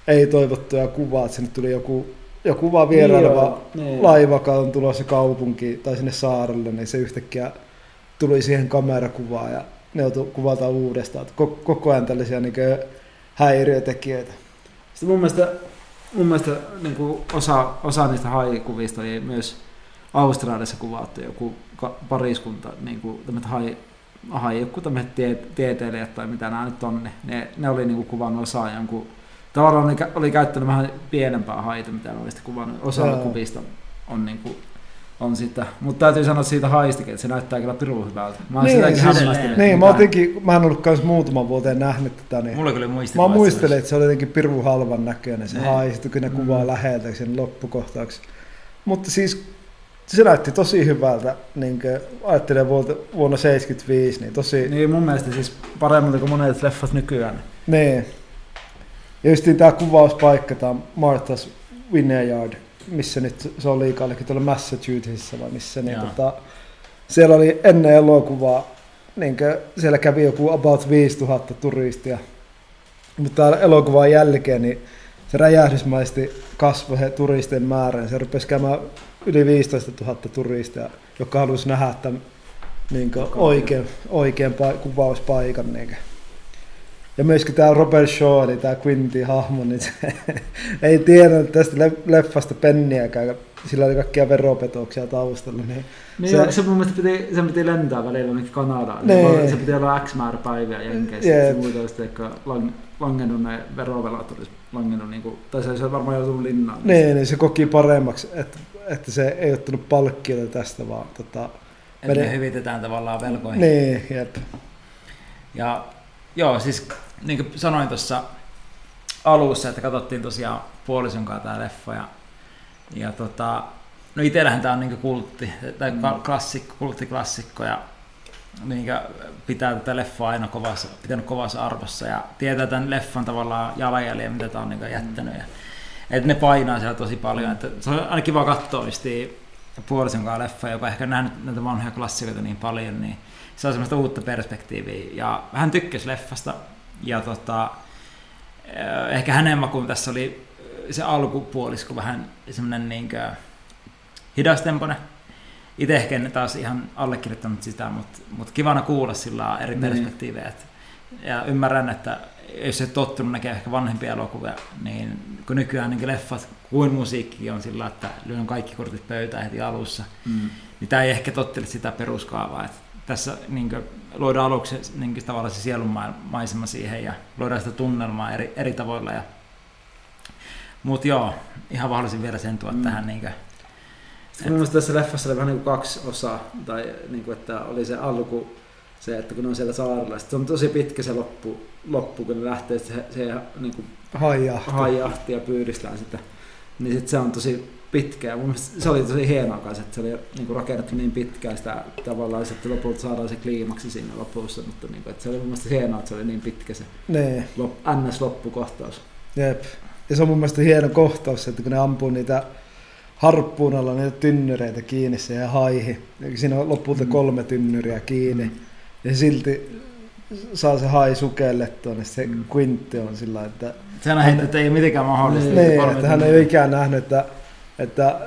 ei toivottuja kuvaa, että sinne tuli joku, joku vaan vieraileva Niin niin. laiva, joka on tulossa kaupunkiin tai sinne saarelle, niin se yhtäkkiä tuli siihen kamerakuvaan ja ne joutui kuvata uudestaan. Että ko- koko ajan tällaisia niin häiriötekijöitä. Sitten mun mielestä, mun mielestä niin kuin osa, osa niistä haikuvista oli myös Australiassa kuvattu joku pariskunta, niin kuin hai, hai, joku tämmöiset tie, tieteilijät tai mitä nämä nyt on, niin ne, ne oli niin kuin kuvannut osaa jonkun, tavallaan oli, oli käyttänyt vähän pienempää haita, mitä ne oli sitten kuvannut. Osa kuvista on niin kuin, on sitä. Mutta täytyy sanoa siitä haistikin, että se näyttää kyllä pirun hyvältä. Mä oon Niin, sitäkin siis- hämmästynyt. Niin, mä, otinkin, mä en ollut kans muutaman vuoteen nähnyt tätä, niin Mulla kyllä muisti. Mä muistelin, että se oli jotenkin pirun halvan näköinen se Ne. haistu, kun ne Mm. kuvaa läheltä sen loppukohtauksi. Mutta siis se näytti tosi hyvältä, niin kuin ajattelen vuonna, vuonna 75, niin tosi... Niin mun mielestä siis paremmalta kuin monet leffat nykyään. Niin. Ja just tämä kuvauspaikka, tämä Martha's Vineyard, missä nyt se on liikaa, eli tuolla Massachusettsissa vai missä, niin tota, siellä oli ennen elokuvaa, niin siellä kävi joku about 5000 turistia. Mutta elokuvan jälkeen niin se räjähdysmaisesti kasvoi turistien määrän. Se rupesi käymään yli 15 000 turistia, jotka halusi nähdä tämän niin oikein, oikein pa- kuvauspaikan. Niin ja myöskin tämä Robert Shaw, eli tämä Quintin hahmo, niin se ei tiennyt tästä le- leffasta penniäkään. Sillä oli kaikkia veropetoksia taustalla. Niin Niin Se- se, se mun mielestä piti, sen piti lentää välillä jonnekin Kanadaan. Nee. Niin. Se piti olla X määrä päiviä Jenkeissä. Jep. Se muuten olisi ehkä lang, langennut ne verovelat olisi langennut, niin kuin, tai se olisi varmaan joutunut linnaan. Niin, niin se koki paremmaksi, että, että se ei ottanut palkkiota tästä, vaan tota, Että me hyvitetään tavallaan velkoihin. niin, jep. Ja joo, siis niin kuin sanoin tuossa alussa, että katsottiin tosiaan puolison kanssa tämä leffa ja, ja tota, no itsellähän tämä on niin kultti, tai Mm. mm. klassikko, kulttiklassikko ja niin pitää tätä leffaa aina kovassa, pitänyt kovassa arvossa ja tietää tämän leffan tavallaan jalanjäljen, mitä tämä on niin jättänyt. Ja, että ne painaa siellä tosi paljon. Että se on aina kiva katsoa puolison kanssa leffa, joka ehkä nähnyt näitä vanhoja klassikoita niin paljon, niin se on semmoista uutta perspektiiviä. Ja hän tykkäsi leffasta. Ja tota, eh, ehkä hänen makuun tässä oli se alkupuolisko vähän semmoinen niinkö hidastempoinen. Itse ehkä en taas ihan allekirjoittanut sitä, mutta, mutta kivana kuulla sillä eri Niin. perspektiivejä. Ja ymmärrän, että jos et tottunut näkee ehkä vanhempia elokuvia, niin kun nykyään niin leffat kuin musiikkikin on sillä, että lyön kaikki kortit pöytään heti alussa, Mm. niin tämä ei ehkä tottele sitä peruskaavaa. Että tässä niin luodaan aluksi niin tavallaan se sielun ma- maisema siihen ja luodaan sitä tunnelmaa eri, eri tavoilla. Ja... Mutta joo, ihan haluaisin vielä sen tuoda Mm. tähän. Niin kuin, Sitten mun mielestä tässä leffassa oli vähän niin kuin kaksi osaa, tai niin kuin, että oli se alku, se, että kun ne on siellä saarella, sitten se on tosi pitkä se loppu, loppu kun ne lähtee se, se niin kuin Haijahti. haijahti ja pyydistää sitä, niin sitten se on tosi pitkä. Ja mun se oli tosi hienoa kanssa, että se oli niin kuin rakennettu niin pitkään sitä tavallaan, että lopulta saadaan se kliimaksi siinä lopussa, mutta niin kuin, että se oli mun mielestä hienoa, että se oli niin pitkä se Niin, lop, NS-loppukohtaus. jep. Ja se on mun mielestä hieno kohtaus, että kun ne ampuu niitä harppuunalla niitä tynnyreitä kiinni haihin. Ja Siinä on lopulta Mm. kolme tynnyriä kiinni. Mm. Ja silti saa se hai sukellettua, niin se Mm. Quintti on sillä että, sehän heitti, että ei ole mitenkään mahdollista. Niin, että hän ei ole ikään nähnyt, että, että,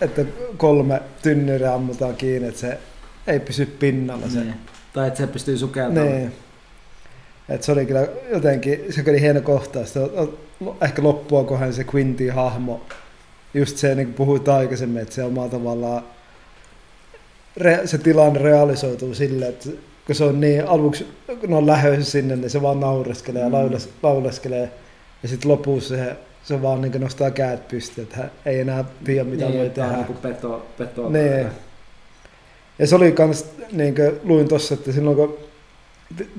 että kolme tynnyriä ammutaan kiinni, että se ei pysy pinnalla. Se. Niin. Tai että se pystyy sukeltamaan. Niin. Et se oli kyllä jotenkin, se oli hieno kohtaus. Ehkä loppua kohan se Quintin hahmo. Just se, niin kuin puhuit aikaisemmin, että se omalla tavallaan re, se tilanne realisoituu silleen, että kun se on niin, aluksi kun on lähdössä sinne, niin se vaan naureskelee ja Mm. laules, lauleskelee. Ja sitten lopussa se se vaan niin nostaa käät pystyyn, että hän ei enää tiedä mitä niin, voi tehdä. Niin kuin peto, peto niin. Ja se oli kans, niin kuin luin tossa, että silloin kun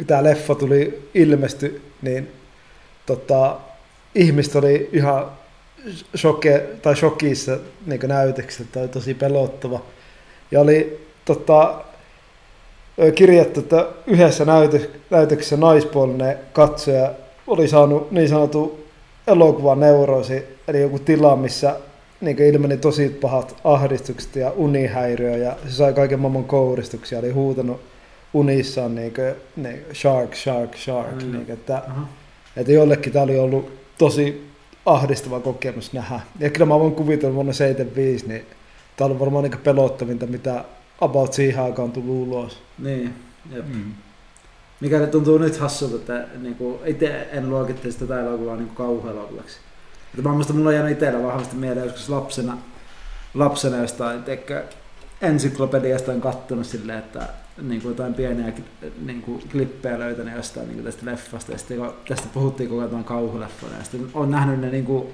tämä leffa tuli ilmesty, niin tota, ihmiset oli ihan shoke, tai shokissa niin näytöksessä, että oli tosi pelottava. Ja oli tota, kirjattu, että yhdessä näytöksessä naispuolinen katsoja oli saanut niin sanottu elokuvan neuroosi, eli joku tila, missä niin ilmeni tosi pahat ahdistukset ja unihäiriö, ja se sai kaiken maailman kouristuksia, oli huutanut unissaan niin kuin, niin, shark, shark, shark, mm. niin kuin, että, uh-huh. että jollekin tämä oli ollut tosi ahdistava kokemus nähdä. Ja kyllä mä voin kuvitella vuonna 75, niin tämä on varmaan niin pelottavinta, mitä about siihen aikaan on tullut ulos. Niin, jep. Mm. Mikä tuntuu nyt hassulta, että niin kuin, itse en luokittaisi tätä elokuvaa niin kauhuelokuvaksi. Että mä muistan, mulla on jäänyt itsellä vahvasti mieleen joskus lapsena, lapsena jostain teikö, ensyklopediasta on kattonut silleen, että niin kuin jotain pieniä niin kuin klippejä löytänyt jostain niin kuin tästä leffasta. Ja sitten kun tästä puhuttiin koko ajan kauhuleffana. Ja sitten on nähnyt ne niin kuin,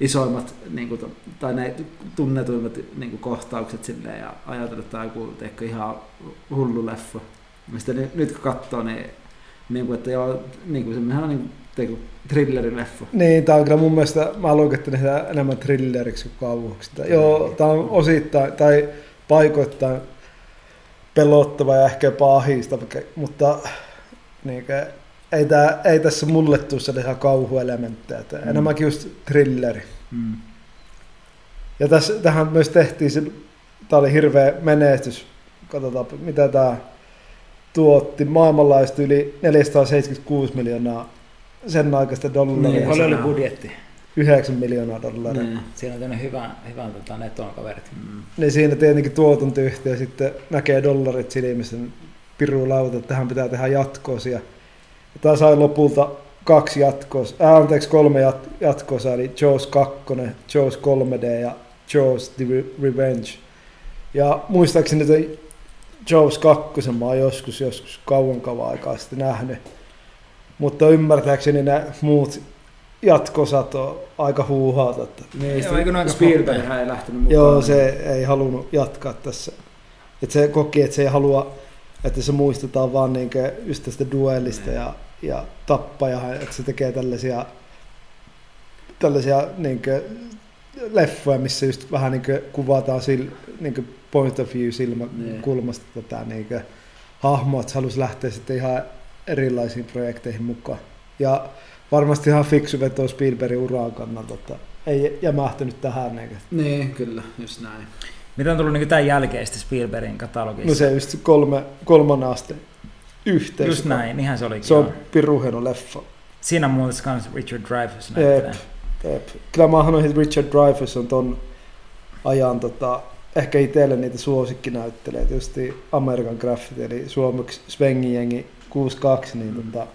isoimmat niin kuin, tai ne tunnetuimmat niin kuin, kohtaukset silleen ja ajatellut, että tämä on joku ihan hullu leffa. Mistä nyt, nyt kun katsoo, niin, niin kuin, että joo, niin kuin, semmoinen niin teikö, thrillerileffa. Niin, tämä on kyllä mun mielestä, mä luokittelin sitä enemmän thrilleriksi kuin kauhuksi. Joo, tämä on osittain, tai paikoittain pelottava ja ehkä jopa ahistava, mutta niin kuin, ei, tää, ei tässä mulle tule sellaisia kauhuelementtejä, että mm. enemmänkin just thrilleri. Mm. Ja tässä, tähän myös tehtiin, se, tämä oli hirveä menestys, katsotaan mitä tämä tuotti maailmanlaajuisesti yli 476 miljoonaa sen aikaista dollaria. Niin, paljon oli budjetti? 9 miljoonaa dollaria. Niin. Siinä on tämmöinen hyvä, hyvä tota, neton kaverit. Mm. Niin siinä tietenkin tuotantoyhtiö sitten näkee dollarit silmissä, piru lauta, että tähän pitää tehdä jatkoosia. Tämä sai lopulta kaksi jatkoosa, äh, anteeksi kolme jat, jatkoosa, eli Jaws 2, Jaws 3D ja Jaws The Revenge. Ja muistaakseni Jaws 2 mä oon joskus, joskus kauan kauan aikaa sitten nähnyt. Mutta ymmärtääkseni nämä muut jatkosat on aika huuhaat. Että... Niin, Joo, eikö Spielberg ei lähtenyt mukaan. Joo, se ei halunnut jatkaa tässä. Että se koki, että se ei halua, että se muistetaan vaan niin just tästä duellista ja, ja tappaja, että se tekee tällaisia, tällaisia niin leffoja, missä just vähän niin kuvataan sil, niin point of view silmäkulmasta niin. tätä niin hahmoa, että halusi lähteä sitten ihan erilaisiin projekteihin mukaan. Ja varmasti ihan fiksu veto Spielbergin uraan kannalta, että ei jämähtynyt tähän. Niin, niin kyllä, just näin. Mitä on tullut niin tämän jälkeen Spielbergin katalogissa? No se just kolme, kolmannen asteen yhteys. Just näin, ihan se olikin. Se on piru hieno leffa. Siinä on muuten myös Richard Dreyfuss näyttelee. Jep, Kyllä mä sanoin, että Richard Dreyfuss on ton ajan tota, ehkä itselle niitä suosikkinäyttelijä, tietysti American Graffiti, eli suomeksi Svengin jengi 62, niin mm. tota,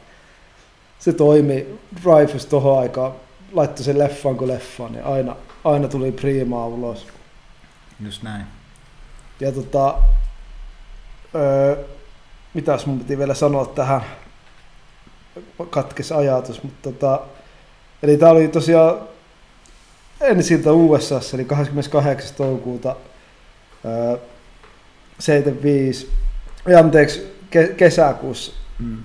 se toimi Dreyfus tohon aikaan, laittoi sen leffan kuin leffan, niin aina, aina tuli priimaa ulos. Just näin. Ja tota, öö, mitäs mun piti vielä sanoa tähän, katkes ajatus, mutta tota, eli tää oli tosiaan ensiltä USA, eli 28. toukokuuta öö, 75, anteeksi, ke- kesäkuussa mm.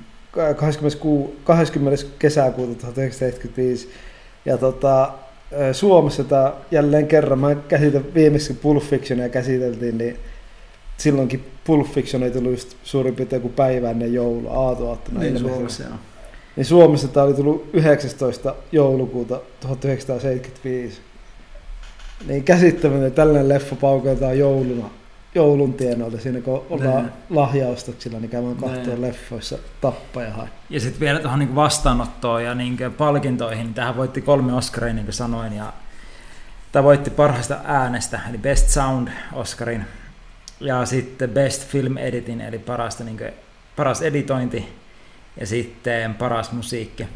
26, 20. kesäkuuta 1975. Ja tota, Suomessa tämä jälleen kerran, mä käsitän viimeksi Pulp Fictionia käsiteltiin, niin silloinkin Pulp Fiction ei tullut just suurin piirtein kuin päivä ennen joulua, aatoaattona. Niin Suomessa, joo. Niin Suomessa tämä oli tullut 19. joulukuuta 1975. Niin käsittämätön, tällainen leffa paukataan jouluna joulun tienoilta siinä, kun ollaan ne. lahjaustoksilla, niin käymään kahteen leffoissa tappaja hae. Ja sitten vielä tuohon niin vastaanottoon ja niin palkintoihin, niin tähän voitti kolme Oscaria, niin kuin sanoin, ja tämä voitti parhaista äänestä, eli Best Sound Oscarin, ja sitten Best Film Editing, eli parasta, niin kuin, paras editointi, ja sitten paras musiikki.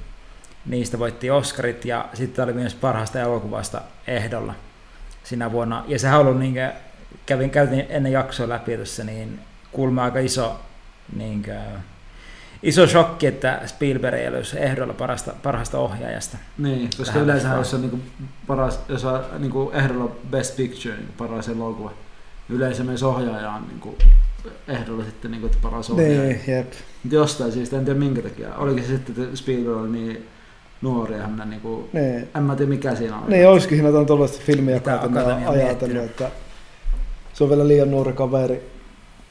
Niistä voitti Oscarit, ja sitten oli myös parhaasta elokuvasta ehdolla sinä vuonna. Ja sehän on ollut niin kuin, kävin, käytin ennen jaksoa läpi tässä, niin kuulma aika iso niin kuin, iso shokki, että Spielberg ei olisi ehdolla parasta, parhaasta ohjaajasta. Niin, koska yleensä jos on niinku paras, jos on niinku ehdolla Best Picture, niin paras elokuva, yleensä myös ohjaaja on niinku ehdolla sitten niinku, että paras ohjaaja. Niin, jep. Mutta jostain syystä, en tiedä minkä takia. Oliko se sitten, että Spielberg oli niin nuori ja hän niinku, Niin. en mä tiedä mikä siinä oli. Niin, olisikin siinä jotain tuollaista filmiä, on on ajatellut, miettinyt. että se on vielä liian nuori kaveri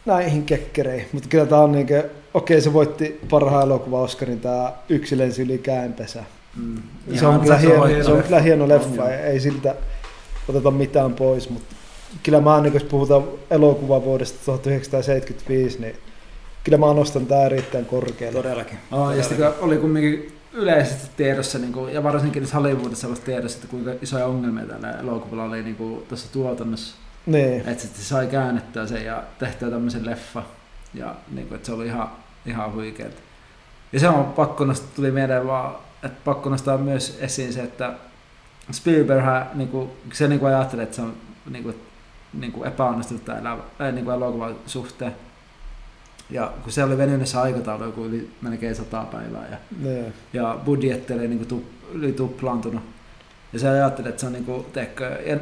näihin kekkereihin. Mutta kyllä tämä on niinkö, okei se voitti parhaan elokuva Oscarin tämä Yksi lensi yli käenpesä. Mm. Se on, kyllä se hieno, hieno se on leffa. kyllä hieno On leffa, joo. ei siltä oteta mitään pois, mutta kyllä mä niin jos puhutaan elokuva vuodesta 1975, niin kyllä mä nostan tää erittäin korkealle. Todellakin. Oh, ja sitten oli kumminkin yleisesti tiedossa, niin kuin, ja varsinkin nyt Hollywoodissa ollut tiedossa, että kuinka isoja ongelmia tällä elokuvalla oli niin kuin, tuossa tuotannossa. Niin, Että sitten se sai käännettyä sen ja tehtyä tämmöisen leffa. Ja niin kuin, että se oli ihan, ihan huikeet. Ja se on pakko nostaa, tuli mieleen vaan, että pakko nostaa myös esiin se, että Spielberg niin kuin, se niin kuin ajattelee, että se on niin kuin, niin kuin epäonnistunut tämä niin elokuvan suhteen. Ja kun se oli venynyt se aikataulu joku yli melkein sata päivää ja, niin. ja budjetti oli niin kuin tu, yli tuplaantunut. Ja se ajatteli, että se on niinku, teekö, ja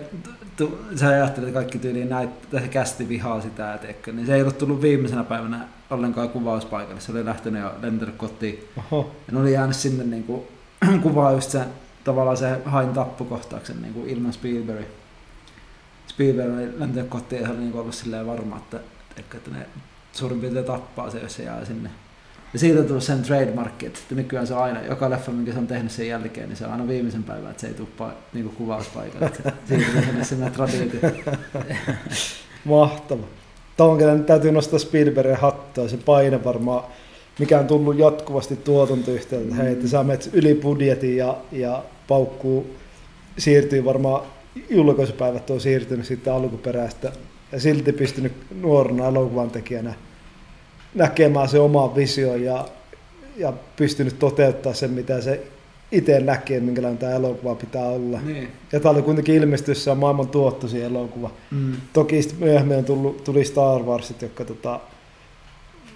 tu, se ajatteli, että kaikki tyyliin näitä, se kästi vihaa sitä, ja teekö, niin se ei ollut tullut viimeisenä päivänä ollenkaan kuvauspaikalle. Se oli lähtenyt jo lentänyt kotiin. Oho, Ja ne oli jäänyt sinne niinku, kuvaa just sen, tavallaan se hain tappokohtauksen niinku, ilman Spielberg. Spielberg oli lentänyt kotiin ja se oli niinku ollut silleen varma, että, että ne suurin piirtein tappaa se, jos se jää sinne. Ja siitä tullut sen trademarkki, että nykyään se on aina, joka leffa, minkä se on tehnyt sen jälkeen, niin se on aina viimeisen päivän, että se ei tule pa- niinku kuvauspaikalle. Siitä on semmoinen traditio. mahtava. Tuohon kyllä nyt täytyy nostaa Spielbergin hattua, se paine varmaan, mikä on tullut jatkuvasti tuotantoyhtiöltä, että hei, että sä menet yli budjetin ja, ja paukkuu, siirtyy varmaan, julkaisupäivät on siirtynyt sitten alkuperäistä ja silti pystynyt nuorena elokuvan tekijänä näkemään se oman vision ja, ja pystynyt toteuttaa sen, mitä se itse näkee, minkälainen tämä elokuva pitää olla. Niin. Ja tämä oli kuitenkin ilmestyessään maailman tuottoisin elokuva. Mm. Toki myöhemmin on tullut, tuli Star Warsit, jotka tota,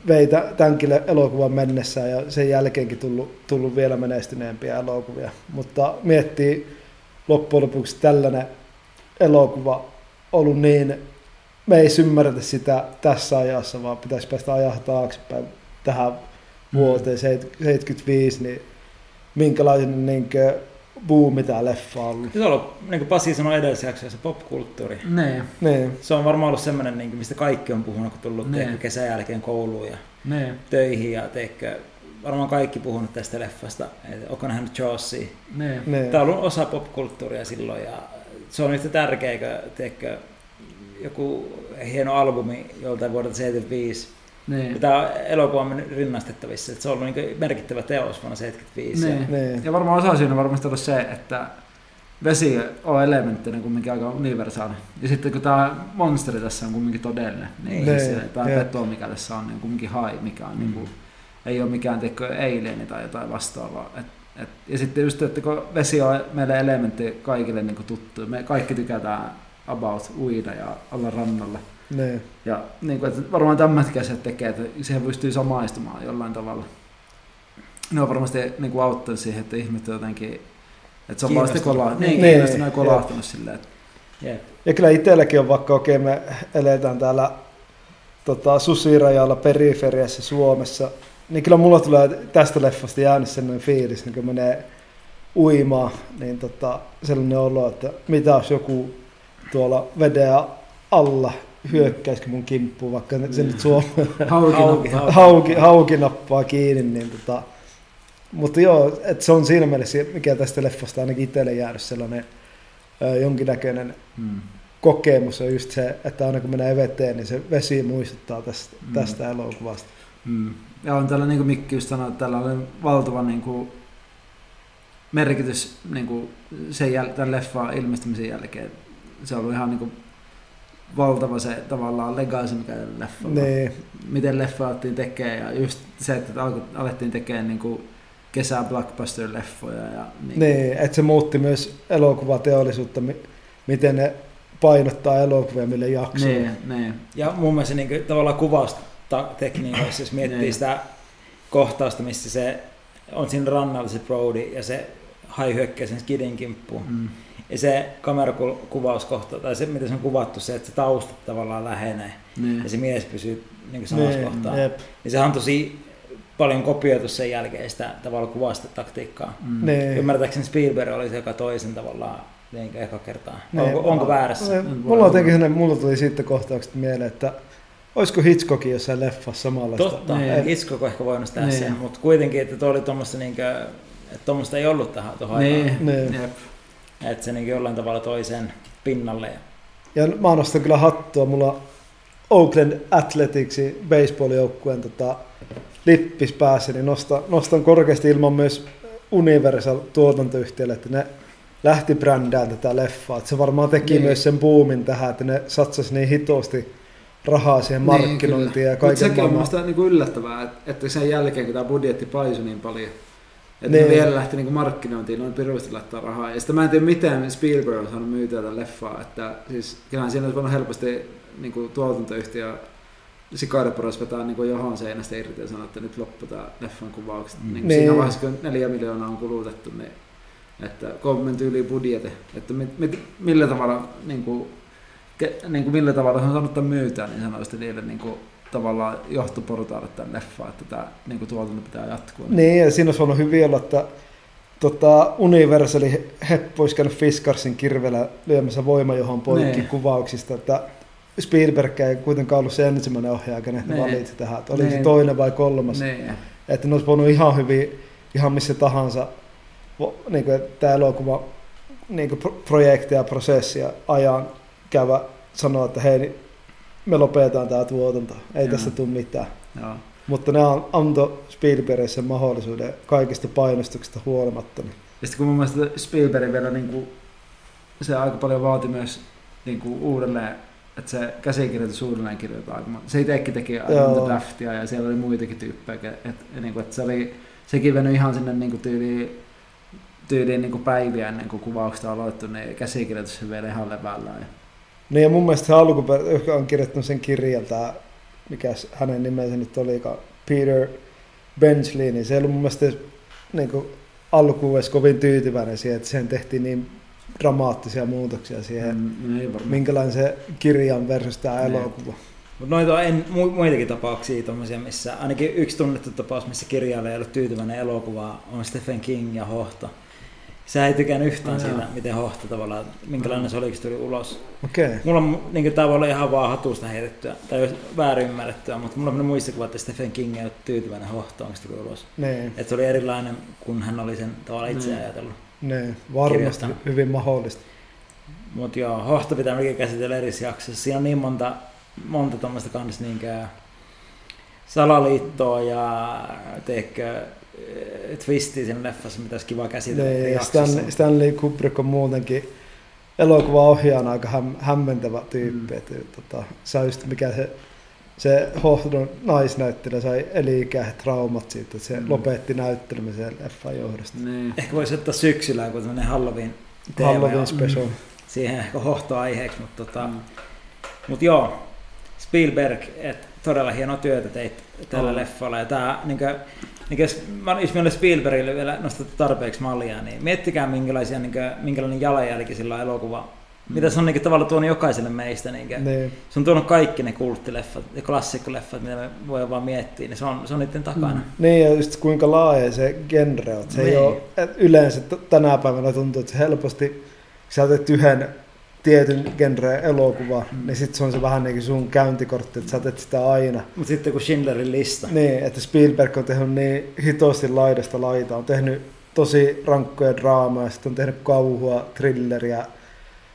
vei tä- tämänkin elokuvan mennessä ja sen jälkeenkin tullut, tullut vielä menestyneempiä elokuvia. Mutta miettii loppujen lopuksi tällainen elokuva ollut niin, me ei ymmärretä sitä tässä ajassa, vaan pitäisi päästä ajaa taaksepäin tähän vuoteen 75, niin minkälainen niin buumi tämä leffa on ollut. Se on ollut, niin kuin Pasi sanoi edellisessä jaksossa, popkulttuuri. Niin. Niin, Se on varmaan ollut semmoinen, niin mistä kaikki on puhunut, kun tullut Niin. teekö, kesän jälkeen kouluun ja Niin. töihin ja teekö, varmaan kaikki puhunut tästä leffasta. Onko nähnyt Jawsia? Niin. niin. Tämä on ollut osa popkulttuuria silloin ja se on yhtä tärkeä teekö, joku hieno albumi joltain vuodelta 75. Ja Niin. tämä elokuva on mennyt rinnastettavissa, että se on ollut niin merkittävä teos vuonna 75. Niin. Niin. Ja varmaan osa siinä on varmasti ollut se, että vesi on elementtinä kumminkin aika universaali. Ja sitten kun tämä monsteri tässä on kumminkin todellinen, niin, Niin, niin tämä jep. peto, mikä tässä on, niin kumminkin hai, mikä on Mm. niin kuin, ei ole mikään teko eileeni tai jotain vastaavaa. Et, et, ja sitten just, että kun vesi on meille elementti kaikille niin kuin tuttu, me kaikki tykätään about uida ja olla rannalla. niin. Ja niin kuin, että varmaan tämmöisetkin asiat tekee, että siihen pystyy samaistumaan jollain tavalla. Ne on varmasti niin kuin auttanut siihen, että ihmiset jotenkin, että se on vaan sitten kola, niin, Niin, kiinnostunut ja jep. kolahtunut silleen. Että, Jep. Ja kyllä itselläkin on, vaikka okei me eletään täällä tota, susirajalla periferiassa Suomessa, niin kyllä mulla tulee tästä leffasta jäänyt sellainen fiilis, niin kun menee uimaan, niin tota, sellainen olo, että mitä jos joku tuolla veden alla hyökkäisikö mun kimppuun, vaikka se nyt Suomi hauki, Hauki, nappaa. hauki, hauki nappaa kiinni, niin tota, mutta joo, että se on siinä mielessä, mikä tästä leffasta ainakin itselle jäänyt sellainen ö, jonkinnäköinen Mm. kokemus on just se, että aina kun menee veteen, niin se vesi muistuttaa tästä, Mm. tästä elokuvasta. Mm. Ja on tällä, niin kuin Mikki just sanoi, että tällä on valtava niin kuin, merkitys niin kuin, sen jäl- tämän leffan ilmestymisen jälkeen. Se on ollut ihan niin kuin, valtava se tavallaan legacy, mikä on. Niin, miten leffa alettiin tekemään ja just se, että alettiin tekemään niin kuin kesä blockbuster-leffoja. Ja niin, niin, että se muutti myös elokuvateollisuutta, mi- miten ne painottaa elokuvia, mille jaksoa. niin, niin, Ja mun mielestä niin kuin, tavallaan kuvaustekniikoissa, jos miettii Niin. sitä kohtausta, missä se on siinä rannalla se Brody ja se hai hyökkää sen skidin kimppuun. Mm. Ja se kamerakuvauskohta, tai se miten se on kuvattu, se, että se tausta tavallaan lähenee Niin. ja se mies pysyy niin samassa Niin, kohtaa. jep. Niin sehän on tosi paljon kopioitu sen jälkeen sitä tavallaan kuvasta taktiikkaa. Mm. Niin. Ymmärtääkseni Spielberg oli se, joka toisen tavallaan niin eka kertaa. Niin. Onko, onko väärässä? Me- Mulla on jotenkin sellainen, mulla tuli siitä kohtauksesta mieleen, että olisiko Hitchcockin jossain leffassa samanlaista. Totta, Niin. niin. Hitchcock ehkä voinut tehdä Niin. sen, mutta kuitenkin, että tuo oli tuommoista niinkö, että tuommoista ei ollut tähän tuohon Niin. aikaan. Niin. Että se niin jollain tavalla toi sen pinnalle. Ja mä nostan kyllä hattua, mulla Oakland Athleticsin baseball-joukkueen tota, lippis päässä, niin nostan, nostan korkeasti ilman myös Universal tuotantoyhtiölle, että ne lähti brändään tätä leffaa. Että se varmaan teki Niin. niin. myös sen boomin tähän, että ne satsasi niin hitosti rahaa siihen markkinointiin ja Mutta kaiken sekin on niinku yllättävää, että, että sen jälkeen kun tämä budjetti paisui niin paljon, että Niin. ne vielä lähti niinku markkinointiin noin pirusti laittaa rahaa. Ja sitten mä en tiedä miten Spielberg on saanut myytyä tätä leffaa, että siis kyllähän siinä olisi voinut helposti niinku tuotantoyhtiö Sikaideporos vetää niinku johon seinästä irti ja sanoo, että nyt loppu tämä leffan kuvaukset. Mm. Niin. Niin. Siinä vaiheessa, kun neljä miljoonaa on kulutettu, niin että menty yli budjetin, että mit, mit, millä tavalla niin kuin, ke, niin kuin millä tavalla se on saanut tämän myytää, niin sanoisitte niille niin kuin, tavallaan johtoportaalle tämän leffaan, että tämä niin kuin, tuotanto pitää jatkua. Niin, ja siinä olisi voinut hyvin olla, että tota, Universali heppu olisi käynyt Fiskarsin kirveellä lyömässä voimajohon poikki Niin. kuvauksista, että Spielberg ei kuitenkaan ollut se ensimmäinen ohjaaja, kenet ne Niin. valitsi tähän, että oli se Niin. toinen vai kolmas. Niin. Että ne olisi voinut ihan hyvin, ihan missä tahansa, niin kuin, tämä elokuva niin kuin pro- projektia, prosessia ajan käydä sanoa, että hei, me lopetetaan tämä tuotanto, ei Joo. tästä tule mitään. Joo. Mutta ne an- antoi Spielbergille sen mahdollisuuden kaikista painostuksista huolimatta. Niin. Ja sitten kun mun mielestä Spielberg vielä niin kuin, se aika paljon vaati myös niin kuin, uudelleen, että se käsikirjoitus uudelleen kirjoitetaan monta. Se itsekin teki monta draftia ja siellä oli muitakin tyyppejä, että, niin kuin, että se oli sekin veny ihan sinne niin kuin, tyyliin, tyyliin niin kuin päiviä ennen kuin kuvaukset on aloittu, niin käsikirjoitus on vielä ihan levällään. Niin ja mun mielestä se alkuperä, joka on kirjoittanut sen kirjan, tää, mikä hänen nimensä nyt olikaan, Peter Benchley, niin se ei ollut mun mielestä niin kuin alkuun edes kovin tyytyväinen siihen, että siihen tehtiin niin dramaattisia muutoksia siihen, mm. mm, ei varmaan. minkälainen se kirjan versus tämä Niin. elokuva. Mutta noita on en, mu, muitakin tapauksia tommosia, missä ainakin yksi tunnettu tapaus, missä kirjailija ei ollut tyytyväinen elokuvaan, on Stephen King ja Hohto. Sä ei tykännyt yhtään siitä, miten Hohto tavallaan, minkälainen se oli, kun se tuli ulos. Okei. Okay. Mulla on, niin voi olla ihan vaan hatusta heitettyä, tai väärin ymmärrettyä, mutta mulla on muistikuva, että Stephen King ei ole tyytyväinen Hohtoon, kun se tuli ulos. Niin, Että se oli erilainen, kun hän oli sen tavallaan itse Niin. ajatellut. niin, varmasti Kirjoittanut. hyvin mahdollista. Mutta joo, Hohto pitää melkein käsitellä eri jaksossa. Siinä on niin monta, monta tuommoista kans niinkö salaliittoa ja teekö eh, twistiä siinä leffassa, mitä olisi kiva käsitellä eri Niin, ja jaksossa. Stanley, Stanley Kubrick on muutenkin elokuvaohjaajana aika häm, hämmentävä tyyppi. Mm. Mm. Että, tota, se on just mikä se, se Hohdon naisnäyttelijä sai eli-ikäiset traumat siitä, että se Mm. mm. lopetti näyttelemisen leffan johdosta. Niin. Ehkä voisi ottaa syksyllä joku tämmöinen Halloween teema. Halloween ja special. Siihen ehkä hohto aiheeksi, mutta tota, Mm. mut joo, Spielberg, et todella hienoa työtä teit tällä On. leffalla. Ja tää, niinkö, niinkö, jos, mä- jos meillä Spielbergille vielä nostettu tarpeeksi mallia, niin miettikää minkälaisia, niinkö, minkälainen jalanjälki sillä on elokuva. Mitä se on niinkö, tavallaan tuonut jokaiselle meistä. Niinkö, Niin. se on tuonut kaikki ne kulttileffat ja klassikkoleffat, mitä me voidaan vaan miettiä, niin se on, se on niiden takana. Mm. niin, ja just kuinka laaja se genre on. Se ei Niin. ole, et yleensä tänä päivänä tuntuu, että se helposti, sä teet yhden tietyn genren elokuva, Mm. niin sitten se on se vähän niin kuin sun käyntikortti, että sä teet sitä aina. Mutta sitten kun Schindlerin lista, Niin, että Spielberg on tehnyt niin hitosti laidasta laita. On tehnyt tosi rankkoja draamaa, sitten on tehnyt kauhua, thrilleriä,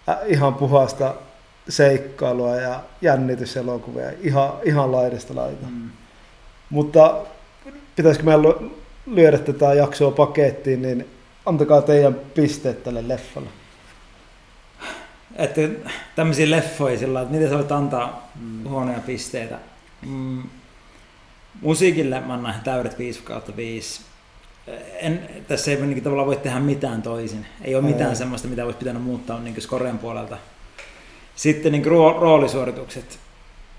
äh, ihan puhasta seikkailua ja jännityselokuvia. Ihan, ihan laidasta laita. Mm. Mutta pitäisikö meidän lu- lyödä tätä jaksoa pakettiin, niin antakaa teidän pisteet tälle leffalle. Että tämmöisiä leffoja sillä että miten sä voit antaa Mm. huonoja pisteitä. Mm, musiikille mä annan täydet 5 kautta 5. En, tässä ei niin tavallaan voi tehdä mitään toisin. Ei ole mitään Ei. semmoista, mitä olisi pitänyt muuttaa niin Skoren puolelta. Sitten niin roo- roolisuoritukset.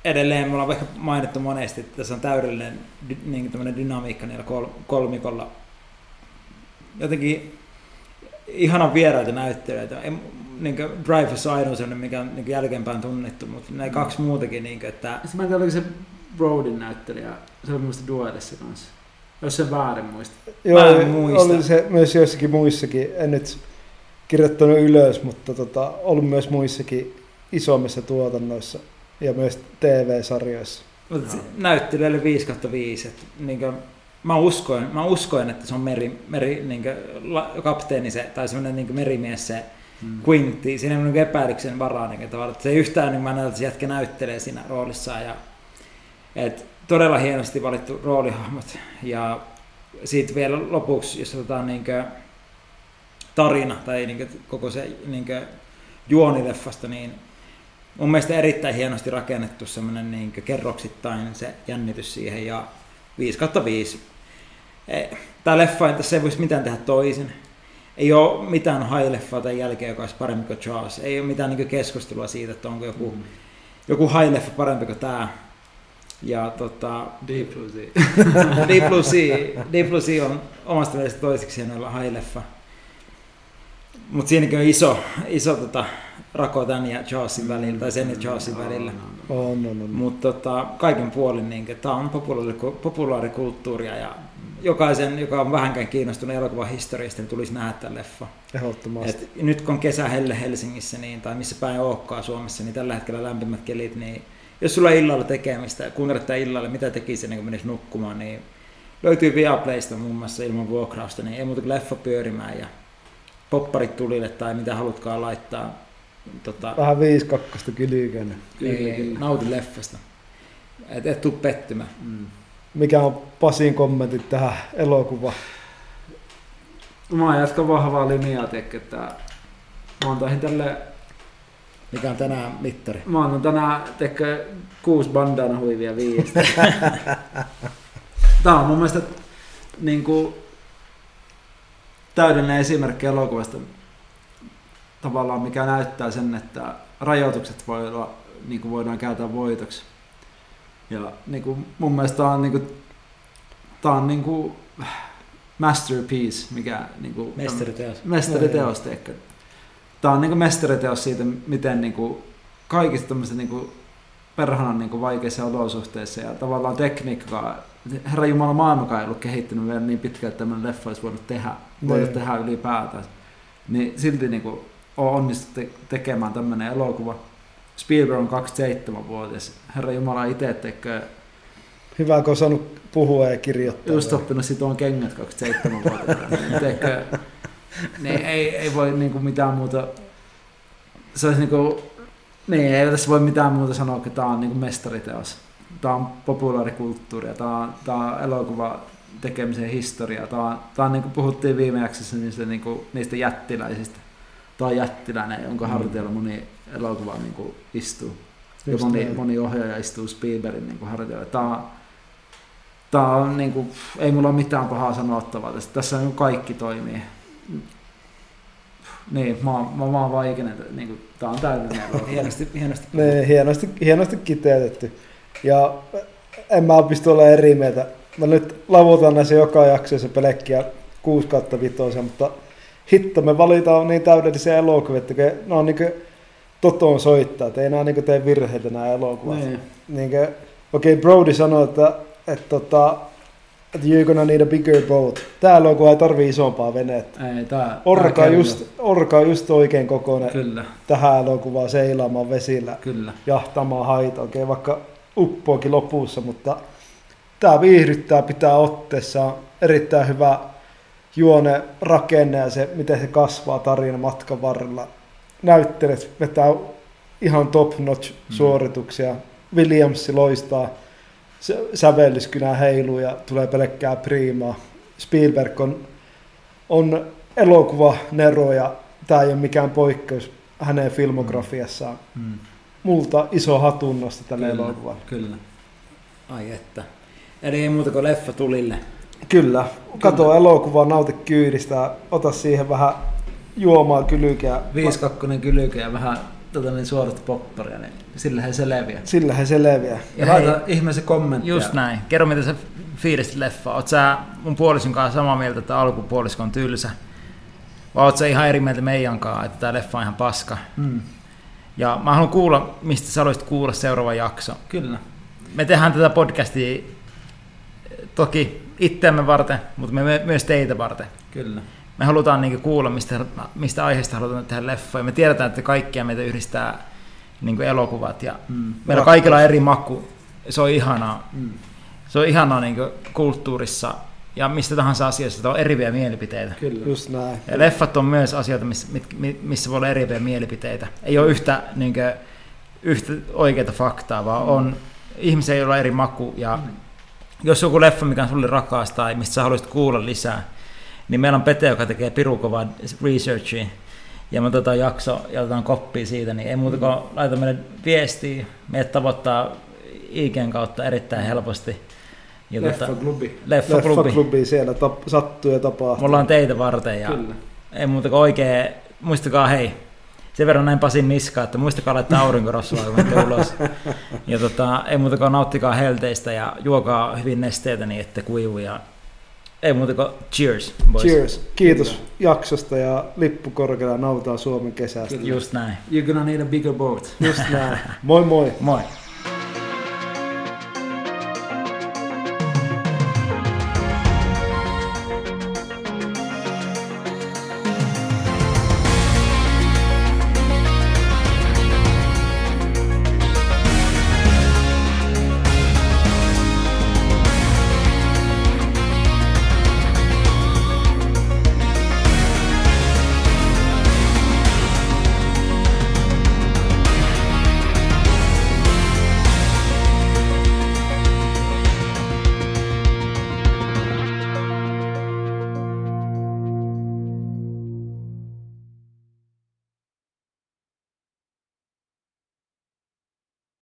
edelleen me ollaan ehkä mainittu monesti, että tässä on täydellinen niin dynamiikka niillä kol, kolmikolla. Jotenkin ihanan vieraita näyttelijöitä. Niin Dreyfus on ainoa sellainen, mikä on niin jälkeenpäin tunnettu, mutta näin kaksi muutakin. Niin kuin, että... Sitten mä en tiedä, oliko se Brodin näyttelijä, se oli muista Duelissa kanssa. Jos se väärin muista. Joo, Mä en muista. oli se myös joissakin muissakin, en nyt kirjoittanut ylös, mutta tota, ollut myös muissakin isommissa tuotannoissa ja myös TV-sarjoissa. Mutta näyttelijälle 5 kautta 5. Että, niin kuin, mä, uskoin, mä uskoin, että se on meri, meri niin kuin, kapteeni se, tai semmoinen niin merimies se Mm. Quinty. Siinä on epäilyksen varaa, niin kuin, että se ei yhtään niin että se jätkä näyttelee siinä roolissaan. Ja, et, todella hienosti valittu roolihahmot. Ja siitä vielä lopuksi, jos otetaan niin kuin, tarina tai niin kuin, koko se niin kuin, juonileffasta, niin mun mielestä erittäin hienosti rakennettu semmoinen niin kerroksittain se jännitys siihen ja 5 kautta 5. Tämä leffa, tässä ei voisi mitään tehdä toisin. Ei ole mitään high-leffaa tämän jälkeen, joka olisi parempi kuin Jaws. Ei ole mitään niin keskustelua siitä, että onko joku, mm. joku high-leffa parempi kuin tämä. Ja tota, Deep Blue Sea. Deep Blue Sea, Deep Blue Sea on omasta mielestä toiseksi hienoilla high-leffa. Mutta siinäkin on iso, iso tota, rako tän ja Jawsin välillä, tai sen ja Jawsin välillä. On, on, on. Mutta tota, kaiken puolin niin, tämä on populaari, populaarikulttuuria ja jokaisen, joka on vähänkään kiinnostunut elokuvan historiasta, niin tulisi nähdä tämän leffa. Ehdottomasti. Et nyt kun on kesä helle Helsingissä niin, tai missä päin olekaan Suomessa, niin tällä hetkellä lämpimät kelit, niin jos sulla on illalla tekemistä, kuuntelet tämän illalle, mitä tekisi ennen kuin menisi nukkumaan, niin löytyy Viaplaysta muun muassa ilman vuokrausta, niin ei muuta kuin leffa pyörimään ja popparit tulille tai mitä halutkaan laittaa. Tota, Vähän 5 kakkasta kylykänä. Kyllä, niin, nauti leffasta. Et, et tuu pettymään. Mm. Mikä on Pasin kommentit tähän elokuvaan? Mä jatkan vahvaa linjaa, tiedätkö, että mä antaisin tälle, Mikä on tänään mittari? mä annan tänään tiedätkö, kuusi bandana huivia viiestä. Tää on mun mielestä niin kuin, täydellinen esimerkki elokuvasta tavallaan, mikä näyttää sen, että rajoitukset voi olla, niin kuin voidaan kääntää voitoksi. Ja niin kuin, mun mielestä tää on, niin kuin, tää on niin kuin, masterpiece, mikä niin kuin, Mestariteos. mestariteos, tiedätkö. Tämä on niin mestariteos siitä, miten niin kuin, kaikista tämmöisistä niin kuin, perhanan niin kuin, vaikeissa olosuhteissa ja tavallaan tekniikkaa, Herra Jumala maailmakaan ei ollut kehittynyt vielä niin pitkään, että tämmöinen leffa olisi voinut tehdä, voinut Niin. tehdä ylipäätään. Niin silti niin kuin, on onnistuttu te- tekemään tämmöinen elokuva. Spielberg on 27-vuotias. Herra Jumala itse tekee Hyvä, kun on saanut puhua ja kirjoittaa. just oppinut sitoon kengät 27-vuotiaana. niin, niin ei, ei voi niinku mitään muuta, se olisi niinku, niin ei tässä voi mitään muuta sanoa, että tämä on niinku mestariteos. Tämä on populaarikulttuuria, tämä on, tämä on elokuva tekemisen historia. Tämä on, tämä on niin kuin puhuttiin viime jaksossa niistä, niin kuin, niistä jättiläisistä. Tämä on jättiläinen, jonka Mm. hartioilla moni elokuva niin kuin istuu. Ja moni, moni ohjaaja istuu Spielbergin niin kuin hartioilla. Tämä tämä on niin kuin, ei mulla ole mitään pahaa sanottavaa tästä. Tässä on kaikki toimii. Niin, mä, mä, mä oon vaikinen. Niin kuin, tämä on täydellinen elokuva. Hienosti, hienosti. Ne, hienosti, hienosti kiteytetty. Ja en mä pysty olemaan eri mieltä. Mä nyt lavutan näissä joka jaksossa pelkkiä 6 kautta 5, mutta hitto, me valitaan niin täydellisiä elokuvia, että ne on niinku totoon soittaa, että ei nämä niinku tee virheitä nämä elokuvat. Niin. Niin okei, okay, Brody sanoi, että, että, tota, että you're gonna need a bigger boat. Tää elokuva ei tarvii isompaa venettä. Ei, tää, Orka tää just, orka on just oikein kokoinen Kyllä, tähän elokuvaan seilaamaan vesillä kyllä. jahtamaan haita, okei, vaikka uppoakin lopussa, mutta tämä viihdyttää, pitää otteessa, on erittäin hyvä juone, rakenne ja se, miten se kasvaa tarina matkan varrella. Näyttelijät vetää ihan top notch suorituksia. Williams loistaa, sävellyskynä heiluu ja tulee pelkkää priimaa. Spielberg on, on elokuva Nero ja tämä ei ole mikään poikkeus hänen filmografiassaan Mm. multa iso hatunnosto tälle Kyllä, elokuvalle. Kyllä. Ai että. Eli ei muuta kuin leffa tulille. Kyllä. Kato elokuvaa, nauti kyydistä, ota siihen vähän juomaa kylkeä. 5-2 kylkeä ja vähän tota, niin suorat popparia, niin sillähän se leviää. Sillähän se leviää. Ja, Ja laita ihmeessä kommenttia. Just näin. Kerro, mitä sä fiilistit leffaa. Oot sä mun puolison kanssa samaa mieltä, että alkupuolisko on tylsä? Vai oot sä ihan eri mieltä meidän kanssa, että tää leffa on ihan paska? Mm, Ja mä haluan kuulla, mistä sä haluaisit kuulla seuraava jakso. kyllä. Me tehdään tätä podcastia eh, toki itseämme varten, mutta me my- myös teitä varten. Kyllä. Me halutaan niinku kuulla, mistä, mistä aiheesta halutaan tehdä leffoja. Me tiedetään, että kaikkia meitä yhdistää niinku elokuvat ja Mm, meillä kaikilla on eri maku. Se on ihanaa. mm, Se on ihanaa niin kulttuurissa ja mistä tahansa asiassa on eriviä mielipiteitä. kyllä. Just näin. Ja leffat on myös asioita, missä, missä voi olla eriviä mielipiteitä. Ei ole yhtä, niin kuin, yhtä oikeaa faktaa, vaan on ihmisiä, joilla on eri maku. Ja Mm. jos joku leffa, mikä on sulle rakas tai mistä sä haluaisit kuulla lisää, niin meillä on Pete, joka tekee pirukovaa researchia. Ja me otetaan jakso ja otetaan koppia siitä, niin ei muuta kuin laita meille viestiä. Meidät tavoittaa IGn kautta erittäin helposti. Ja tota, Leffaklubi. Leffaklubi. Leffaklubi siellä tap, sattuu ja tapahtuu. Me ollaan teitä varten ja Kyllä. ei muuta kuin oikein, muistakaa hei, sen verran näin Pasin niskaa, että muistakaa laittaa aurinkorasvaa, kun menette ulos. Ja tota, ei muuta kuin nauttikaa helteistä ja juokaa hyvin nesteitä niin ette kuivu ja ei muuta kuin cheers, boys. Cheers. Kiitos jaksosta ja lippu korkealla nautaa Suomen kesästä. Kyllä. Just näin. You're gonna need a bigger boat. Just näin. Moi moi. Moi.